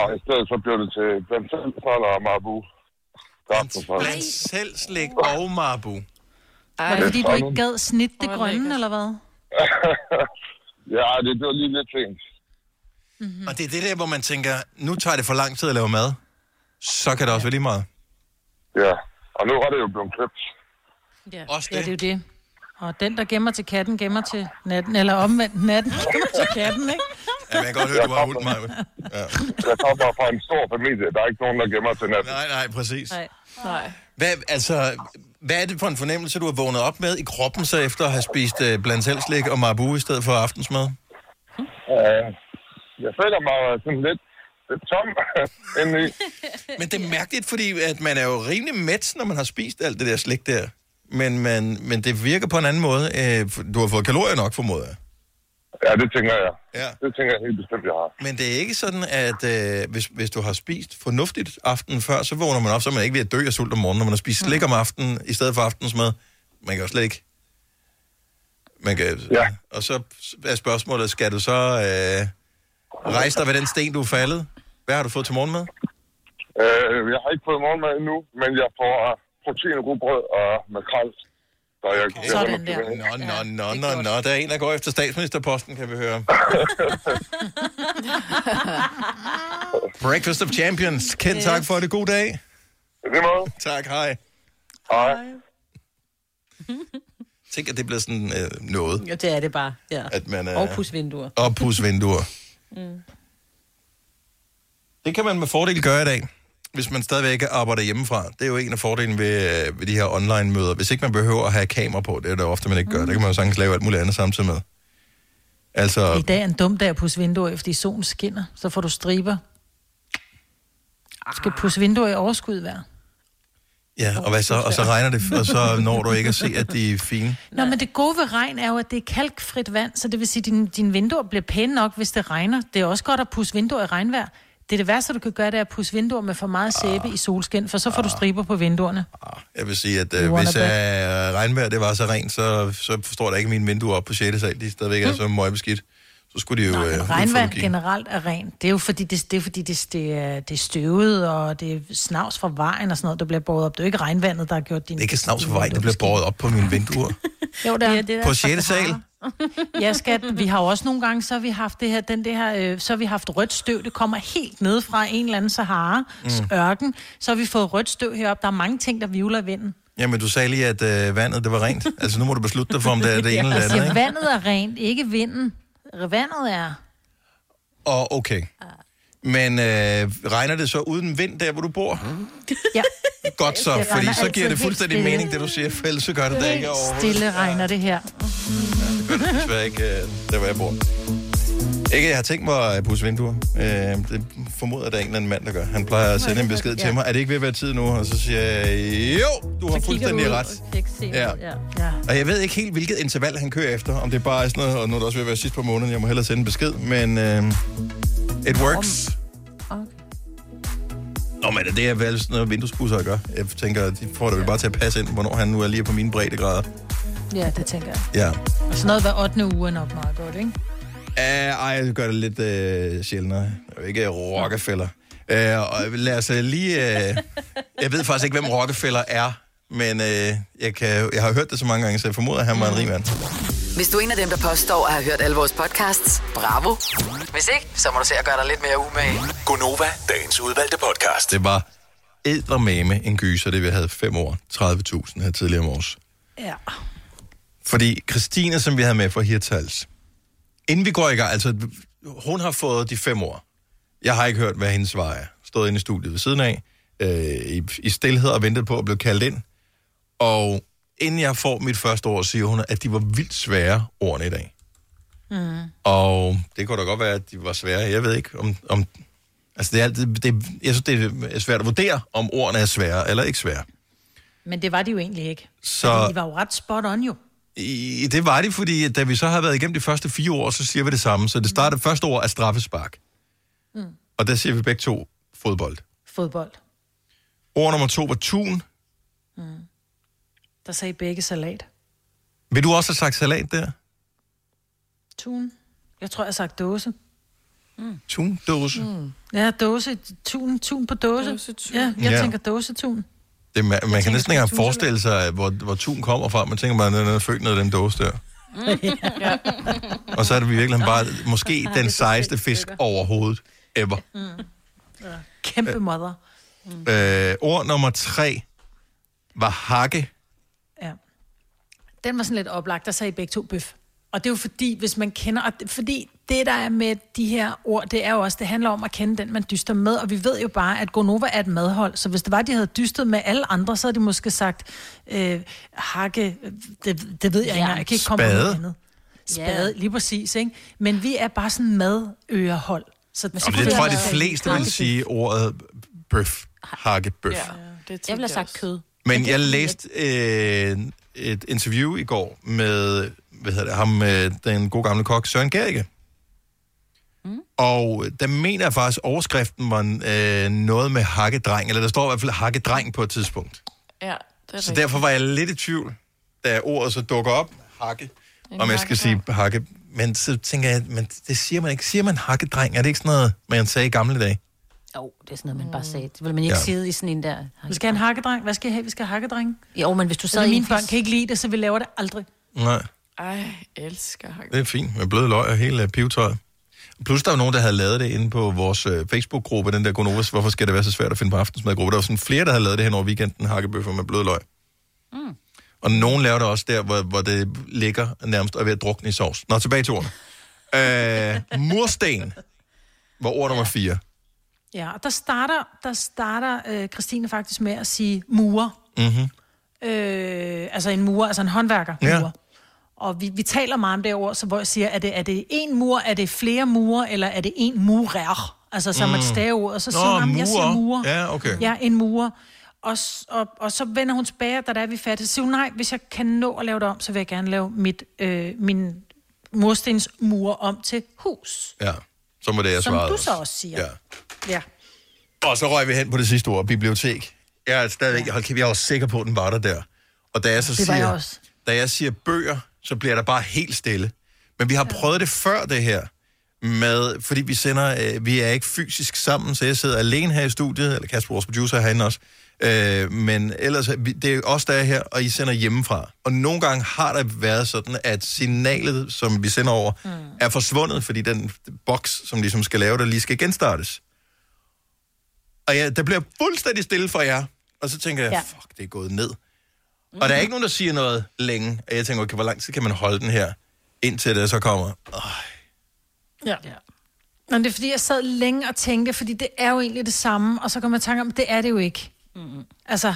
Og i stedet så blev det til blandt selv og Marbu. Blandt selv slik og marbu. Var det fordi, du ikke gad snit det grønne, eller hvad? ja, det, det var lige lidt sent. Mm-hmm. Og det er det der, hvor man tænker, nu tager det for lang tid at lave mad. Så kan det også være lige meget. Ja, og nu er det jo blevet klippet. Ja, Også det. ja, det er jo det. Og den, der gemmer til katten, gemmer til natten. Eller omvendt, natten gemmer til katten, ikke? Ja, jeg kan godt høre, du har hund, mig. Ja. Jeg kommer fra en stor familie. Der er ikke nogen, der gemmer til natten. Nej, nej, præcis. Nej. Nej. Hvad, altså, hvad er det for en fornemmelse, du har vågnet op med i kroppen, så efter at have spist uh, blandt selv slik og marbu i stedet for aftensmad? Uh, jeg føler mig sådan lidt, lidt tom indeni. Men det er mærkeligt, fordi at man er jo rimelig mæt, når man har spist alt det der slik der. Men, man, men det virker på en anden måde. Øh, Du har fået kalorier nok, formoder jeg. Ja, det tænker jeg. Ja. Det tænker jeg helt bestemt, jeg har. Men det er ikke sådan, at øh, hvis, hvis du har spist fornuftigt aftenen før, så vågner man op, så man ikke ved at dø af sult om morgenen, når man har spist slik om aftenen i stedet for aftensmad. Man kan jo slet ikke... Man kan, ja. Og så er spørgsmålet, skal du så øh, rejse dig ved den sten, du er faldet? Hvad har du fået til morgenmad? Øh, jeg har ikke fået morgenmad endnu, men jeg får uh, protein, rugbrød og makrel. Så jeg, okay. Sådan der. Nå, nå, nå, nå, nå. Der er en, der går efter statsministerposten, kan vi høre. Breakfast of Champions. Ken, tak for det. God dag. Det måde. Tak, hej. Hej. Tænk, at det bliver sådan øh, noget. Ja, det er det bare. Ja. At man, øh, Og pusvinduer. Og pusvinduer. Mm. Det kan man med fordel gøre i dag, hvis man stadigvæk arbejder hjemmefra. Det er jo en af fordelen ved, øh, ved de her online-møder. Hvis ikke man behøver at have kamera på, det er det ofte, man ikke gør. Det kan man jo sagtens lave alt muligt andet samtidig med. Altså, I dag er en dum dag at pusse vinduer, fordi solen skinner. Så får du striber. Du skal pusse vinduer i overskud hver. ja, og, hvad så? og så regner det, og så når du ikke at se, at de er fine. Nå, men det gode ved regn er jo, at det er kalkfrit vand, så det vil sige, at dine, dine vinduer bliver pæne nok, hvis det regner. Det er også godt at pusse vinduer i regnvejr. Det er det værste, du kan gøre, det er at pusse vinduer med for meget sæbe i solskin, for så får du striber på vinduerne. Jeg vil sige, at øh, wanna hvis øh, regnvejr det var så rent, så, så forstår jeg ikke, at mine vinduer op på 6. sal, de stadigvæk er så møgbeskidt. Så skulle de jo... øh, ud for Regnvand generelt er rent. Det er jo fordi, det, det, er, fordi det, det, er, det er støvet, og det er snavs fra vejen og sådan noget, der bliver båret op. Det er jo ikke regnvandet, der har gjort din... Det er ikke snavs for vej, det bliver båret op på mine vinduer. Jo, der. Ja, det På 6. sal. Ja, skat, vi har jo også nogle gange, så har vi haft det her, den det her, øh, så har vi haft rødt støv, det kommer helt ned fra en eller anden Sahara, Mm. ørken, så har vi fået rødt støv heroppe. Der er mange ting, der vivler i vinden. Jamen, du sagde lige, at øh, vandet det var rent. Altså, nu må du beslutte dig for, om det er det ene eller andet, siger, ikke? vandet er rent, ikke vinden. Vandet er... Og okay. Men øh, regner det så uden vind der, hvor du bor? Ja. Godt så, Det fordi regner så giver altid det fuldstændig helt mening, det du siger, for ellers så gør det da ikke overhovedet. stille regner det her. Det gør det desværre ikke, øh, der hvor jeg bor. Ikke, jeg har tænkt mig at pusse vinduer. Øh, det formoder der er en eller anden mand, der gør. Han plejer at sende en besked til Ja. mig. Er det ikke ved at være tid nu? Og så siger jeg, jo, du har fuldstændig ret. Ja. Ja. ja. Og jeg ved ikke helt, hvilket interval han kører efter. Om det bare er sådan noget, og nu er det også ved at være sidst på måneden. Jeg må hellere sende en besked, men øh, it works. Okay. Nå, men det er vel sådan noget, vinduespusser gør. Jeg tænker, de får det vel bare til at passe ind, hvornår han nu er lige på mine breddegrader. Ja, det tænker jeg. Ja. Og sådan noget hver 8. uge er nok meget godt, ikke? Ja, ej, jeg gør det lidt øh, sjældnere. Er ikke Rockefeller. Øh, og lad os øh, lige... Øh, jeg ved faktisk ikke, hvem Rockefeller er, men øh, jeg, kan, jeg har hørt det så mange gange, så jeg formoder, at han var en rig mand. Hvis du er en af dem, der påstår at have hørt alle vores podcasts, bravo. Hvis ikke, så må du se at gøre dig lidt mere umage. Gonova, dagens udvalgte podcast. Det var eddermame en gyser, det vi havde fem år. 30.000 her tidligere om års. Ja. Fordi Christine, som vi havde med fra Hirtals, inden vi går i gang, altså hun har fået de fem år. Jeg har ikke hørt, hvad hendes svar er. Stået inde i studiet ved siden af, øh, i, i stillhed og ventet på at blive kaldt ind. Og inden jeg får mit første ord, siger hun, at de var vildt svære ordene i dag. Mm. Og det kunne da godt være, at de var svære. Jeg ved ikke, om... om altså, det er altid, det, jeg synes, det er svært at vurdere, om ordene er svære eller ikke svære. Men det var de jo egentlig ikke. Så- Altså, de var jo ret spot on jo. I, det var det, fordi da vi så har været igennem de første fire år, så siger vi det samme. Så det startede første år af straffespark. Mm. Og der siger vi begge to fodbold. Fodbold. Ord nummer to var tun. Der sagde begge salat. Vil du også have sagt salat der? Tun. Jeg tror, jeg har sagt dåse. Mm. Mm. Ja, dåse. Tun, tun på dåse. Dåsetun. Ja, jeg Ja. ja. tænker dåsetun. Det, man, man kan næsten ikke engang forestille sig, hvor, hvor tun kommer fra. Man tænker bare, at den er født ned i den dåse der. ja. Og så er det virkelig bare måske den sejeste fisk overhovedet ever. Kæmpe mother. Øh, ord nummer tre var hakke. Ja. Den var sådan lidt oplagt, der sagde I begge to bøf. Og det er jo fordi, hvis man kender... Og det, fordi det, der er med de her ord, det er jo også, det handler om at kende den, man dyster med. Og vi ved jo bare, at Gonova er et madhold. Så hvis det var, de havde dystet med alle andre, så havde de måske sagt øh, hakke... øh, Det, det ved jeg ikke Ja. engang. Jeg kan ikke komme på Spade. noget andet. Spade, lige præcis, ikke? Men vi er bare sådan madørehold. Så Og det tror jeg, de fleste vil sige ordet bøf. Hakke bøf. Ja, det Jeg ville have sagt kød. Men jeg læste øh, et interview i går med hvad hedder det, ham, øh, den gode gamle kok Søren Gericke. Mm. Og der mener jeg faktisk, at overskriften var øh, noget med hakkedreng, eller der står i hvert fald hakkedreng på et tidspunkt. Ja, det er Så rigtigt. derfor var jeg lidt i tvivl, da ordet så dukker op, hakke, En om jeg skal sige hakke. Men så tænker jeg, men det siger man ikke. Siger man hakkedreng? Er det ikke sådan noget, man sagde i gamle dage? Jo, det er sådan noget, man bare sagde. Det vil man ikke Ja. sige i sådan en der... Vi skal have en hakkedreng. Hvad skal I have? Vi skal have hakkedreng. Jo, men hvis du sad Så i mine børn kan ikke lide det, så vi laver det aldrig. Nej, Ej, elsker hakke. det er fint med bløde løg og hele øh, pivetøjet. Plus der var nogen, der havde lavet det inde på vores øh, Facebook-gruppe, den der Gonovas, hvorfor skal det være så svært at finde på aftensmadgruppe? Der var sådan flere, der havde lavet det hen over weekenden, hakkebøffer med bløde løg. Mm. Og nogen laver det også der, hvor, hvor det ligger nærmest og er ved at drukne i sovs. Nå, tilbage til ordene. Øh, mursten var ord nummer fire. Ja, og der starter, der starter øh, Christine faktisk med at sige murer. Mm-hmm. Øh, altså en murer, altså en håndværker. Ja. Murer. Og vi, vi taler meget om det ord, så hvor jeg siger, er det, er det en mur, er det flere murer, eller er det en murer? Altså, så man Mm. stager ordet, og så Nå, siger hun, jeg siger murer. murer. Ja, okay. Ja, en murer. Og, og, og så vender hun tilbage, da der er vi færdige. Så siger hun, nej, hvis jeg kan nå at lave det om, så vil jeg gerne lave mit, øh, min murstensmur om til hus. Ja, så må det, jeg Som svarede du så også siger. Ja. Ja. Og så røg vi hen på det sidste ord, bibliotek. Jeg er stadigvæk, hold kæft, jeg var sikker på, at den var der der. Og da jeg så Det siger, da jeg siger bøger, så bliver der bare helt stille. Men vi har prøvet det før det her, med, fordi vi sender, øh, vi er ikke fysisk sammen, så jeg sidder alene her i studiet, eller Kasper, vores producer, er herinde også. Øh, men ellers, vi- det er os, der er her, og I sender hjemmefra. Og nogle gange har der været sådan, at signalet, som vi sender over, mm. er forsvundet, fordi den boks, som ligesom skal lave det, lige skal genstartes. Og ja, der bliver fuldstændig stille for jer. Og så tænker jeg, ja. Ja. fuck, det er gået ned. Mm. Og der er ikke nogen, der siger noget længe. Og jeg tænker, okay, hvor lang tid kan man holde den her, indtil det så kommer. Oh, Ja. ja. Men det er fordi, jeg sad længe og tænkte, fordi det er jo egentlig det samme, og så kommer jeg i tanke om, det er det jo ikke. Mm-hmm. Altså,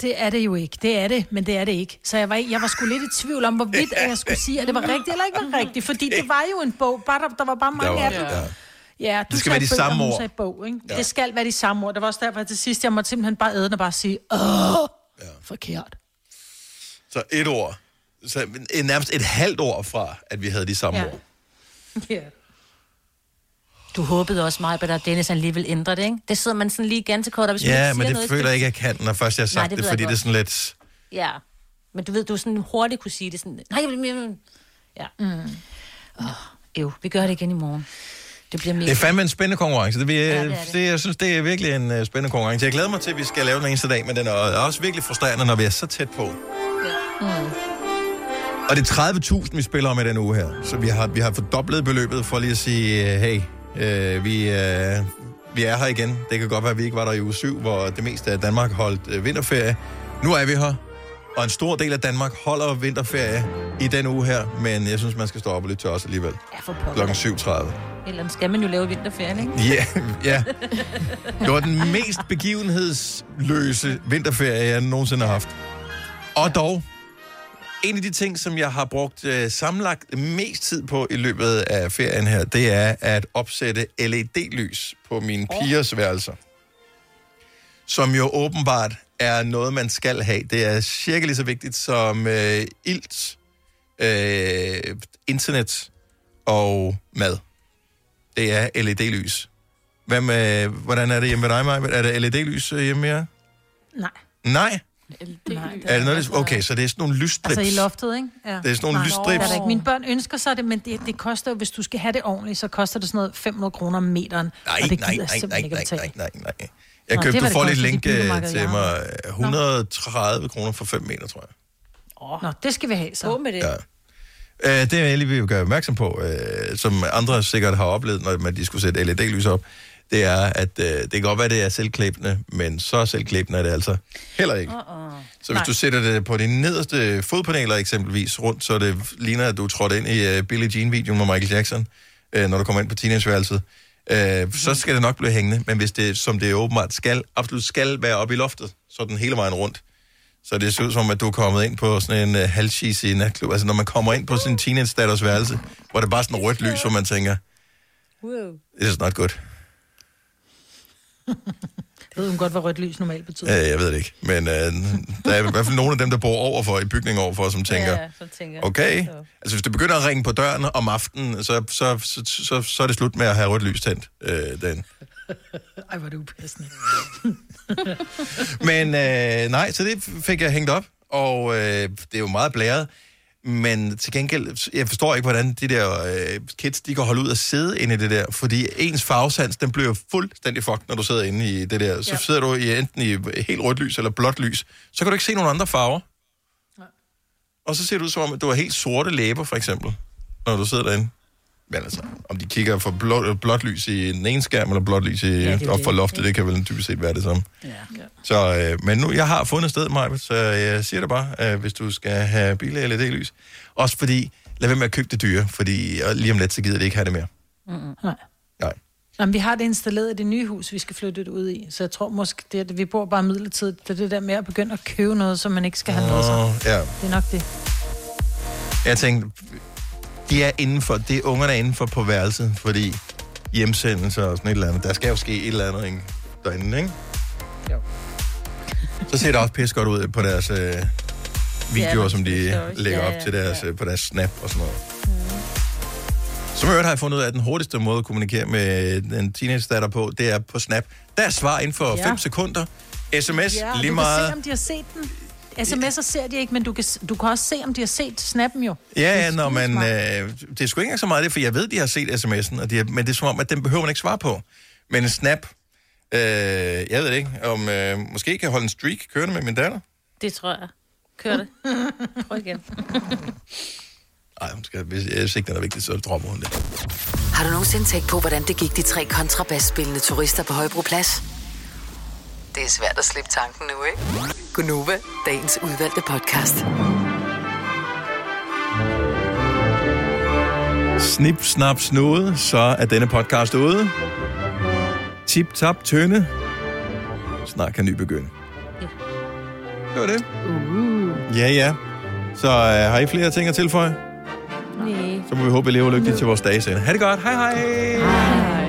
det er det jo ikke. Det er det, men det er det ikke. Så jeg var, jeg var sgu lidt i tvivl om, hvorvidt at jeg skulle sige, at det var rigtigt eller ikke var rigtigt, fordi det var jo en bog, bare der, der var bare mange var- af dem. ja. Ja, du Det skal være de bøger, samme ord. sagde bog, ikke? Ja. Ja. Det skal være de samme ord. Det var også derfor, at til sidst, jeg måtte simpelthen bare æde den og bare sige, åh, ja. forkert. Så et ord. Så nærmest et halvt ord fra, at vi havde de samme ja. Ja. ord. Ja. Du håbede også meget at Dennis han lige ville ændre det, ikke? Det sidder man sådan lige ganske kort, og hvis Ja, men det noget, føler jeg ikke, jeg kan, når først jeg har sagt det det, jeg fordi det er sådan lidt... Ja, men du ved, du sådan hurtigt kunne sige det sådan... Nej, jeg vil... Ja. Mm. Oh. Jo, vi gør det igen i morgen. Det bliver mere... Det er fandme en spændende konkurrence. Det, vil, ja, det er det, det. det, jeg synes, det er virkelig en uh, spændende konkurrence. Jeg glæder mig til, at vi skal lave den eneste dag, men den er også virkelig frustrerende, når vi er så tæt på. Mm. Og det er 30.000, vi spiller om i den uge her. Så vi har, vi har fordoblet beløbet for lige at sige, øh, hey, øh, vi, øh, vi er her igen. Det kan godt være, at vi ikke var der i uge 7, hvor det meste af Danmark holdt øh, vinterferie. Nu er vi her, og en stor del af Danmark holder vinterferie i den uge her, men jeg synes, man skal stå op og lytte til os alligevel. Ja, for. Klokken 7.30. Eller skal man jo lave vinterferien, ikke? Ja, ja. Det var den mest begivenhedsløse vinterferie, jeg nogensinde har haft. Og dog, en af de ting, som jeg har brugt øh, sammenlagt mest tid på i løbet af ferien her, det er at opsætte LED-lys på mine pigers værelser. Som jo åbenbart er noget, man skal have. Det er cirka lige så vigtigt som øh, ilt, øh, internet og mad. Det er LED-lys. Hvad med, hvordan er det hjemme ved dig, Maja? Er det LED-lys øh, hjemme her? Nej. Nej? Nej, Er det noget, okay, så det er sådan nogle lysstrips. Altså i loftet, ikke? Ja. Det er sådan nogle Nej. lysstrips. Det er. Mine børn ønsker sig det, men det, det koster jo, hvis du skal have det ordentligt, så koster det sådan noget 500 kroner om meteren. Nej, og det nej, nej, nej, nej, nej, nej, nej. Jeg Nå, købte, det du det får lidt link øh, til mig. 130 kroner for 5 meter, tror jeg. Oh. Nå, det skal vi have så. På med det. Ja. Øh, det er jeg lige vil gøre opmærksom på, øh, som andre sikkert har oplevet, når man de skulle sætte LED-lys op, det er, at øh, det kan godt være, det er selvklæbende, men så selvklæbende er det altså heller ikke. Uh-uh. Så hvis du sætter det på de nederste fodpaneler eksempelvis rundt, så det ligner, at du er trådt ind i uh, Billie Jean-videoen med Michael Jackson, uh, når du kommer ind på teenageværelset, uh, så skal det nok blive hængende. Men hvis det, som det åbenbart skal, absolut skal være oppe i loftet, så er den hele vejen rundt. Så det ser ud som, at du er kommet ind på sådan en uh, halvcheesy natklub. Altså når man kommer ind på sin teenage-datters værelse, hvor det er bare sådan rødt lys, hvor man tænker, Wow. this is not good. Ved hun godt, hvad rødt lys normalt betyder? Uh, jeg ved det ikke. Men uh, der er i hvert fald nogle af dem, der bor overfor, i bygningen overfor, som tænker, Ja, så tænker. Okay. Altså, hvis du begynder at ringe på døren om aftenen, så, så, så, så, så er det slut med at have rødt lys tændt. Øh, den. Ej, hvor er det upassende. Men øh, nej, så det fik jeg hængt op, og øh, det er jo meget blæret. Men til gengæld, jeg forstår ikke, hvordan de der øh, kids, de kan holde ud og sidde inde i det der, fordi ens farvesans, den bliver fuldstændig fucked, når du sidder inde i det der. Så Ja. sidder du i enten i helt rødt lys eller blåt lys, så kan du ikke se nogen andre farver. Og så ser det ud som om, at du har helt sorte læber, for eksempel, når du sidder derinde. Men altså, om de kigger for blå, blåt lys i den ene skærm, eller blåt lys i, ja, op for loftet, det kan vel typisk set være det samme. Ja. Så, øh, men nu, jeg har fundet sted, Maja, så jeg siger det bare, øh, hvis du skal have bil LED-lys. Også fordi, lad være med at købe det dyre, fordi lige om lidt, så gider det ikke have det mere. Mm-mm. Nej. Nej. Jamen, vi har det installeret i det nye hus, vi skal flytte det ud i. Så jeg tror måske, det at vi bor bare midlertidigt. Det er det der med at begynde at købe noget, som man ikke skal have noget Åh, sig. ja. Det er nok det. Jeg tænkte, de er indenfor, det er ungerne er indenfor på værelset, fordi hjemsendelse og sådan et eller andet, der skal jo ske et eller andet ikke? derinde, ikke? Jo. Så ser det også pisse godt ud på deres øh, videoer, Ja, som de stories. lægger Ja, op ja, til deres, øh, på deres snap og sådan noget. Som jeg har jeg fundet ud af, at den hurtigste måde at kommunikere med den teenage-datter på, det er på Snap. Der er svar inden for 5 Ja. sekunder. SMS Ja, lige du meget. kan se, om de har set den. SMS'er ser de ikke, men du kan, du kan også se, om de har set snappen jo. Ja, ja, Det er når man, øh, det er sgu ikke engang så meget det, for jeg ved, de har set sms'en, og de har, men det er som om, at den behøver man ikke svare på. Men en snap, øh, jeg ved det ikke, om øh, måske kan jeg holde en streak kørende med min datter. Det tror jeg. Kør det. Prøv igen. Nej, hun skal, hvis jeg synes ikke, den er vigtig, så dropper hun det. Har du nogensinde tænkt på, hvordan det gik de tre kontrabasspillende turister på Højbroplads? Det er svært at slippe tanken nu, ikke? Gunova, dagens udvalgte podcast. Snip, snap, snude, så er denne podcast ude. Tip, tap, tønde. Snart kan ny begynde. Det var det. Uh. Ja, ja. Så øh, har I flere ting at tilføje? Nej. Så må vi håbe, at I lever lykkeligt til vores dages ende. Ha' det godt. Hej hej. hej.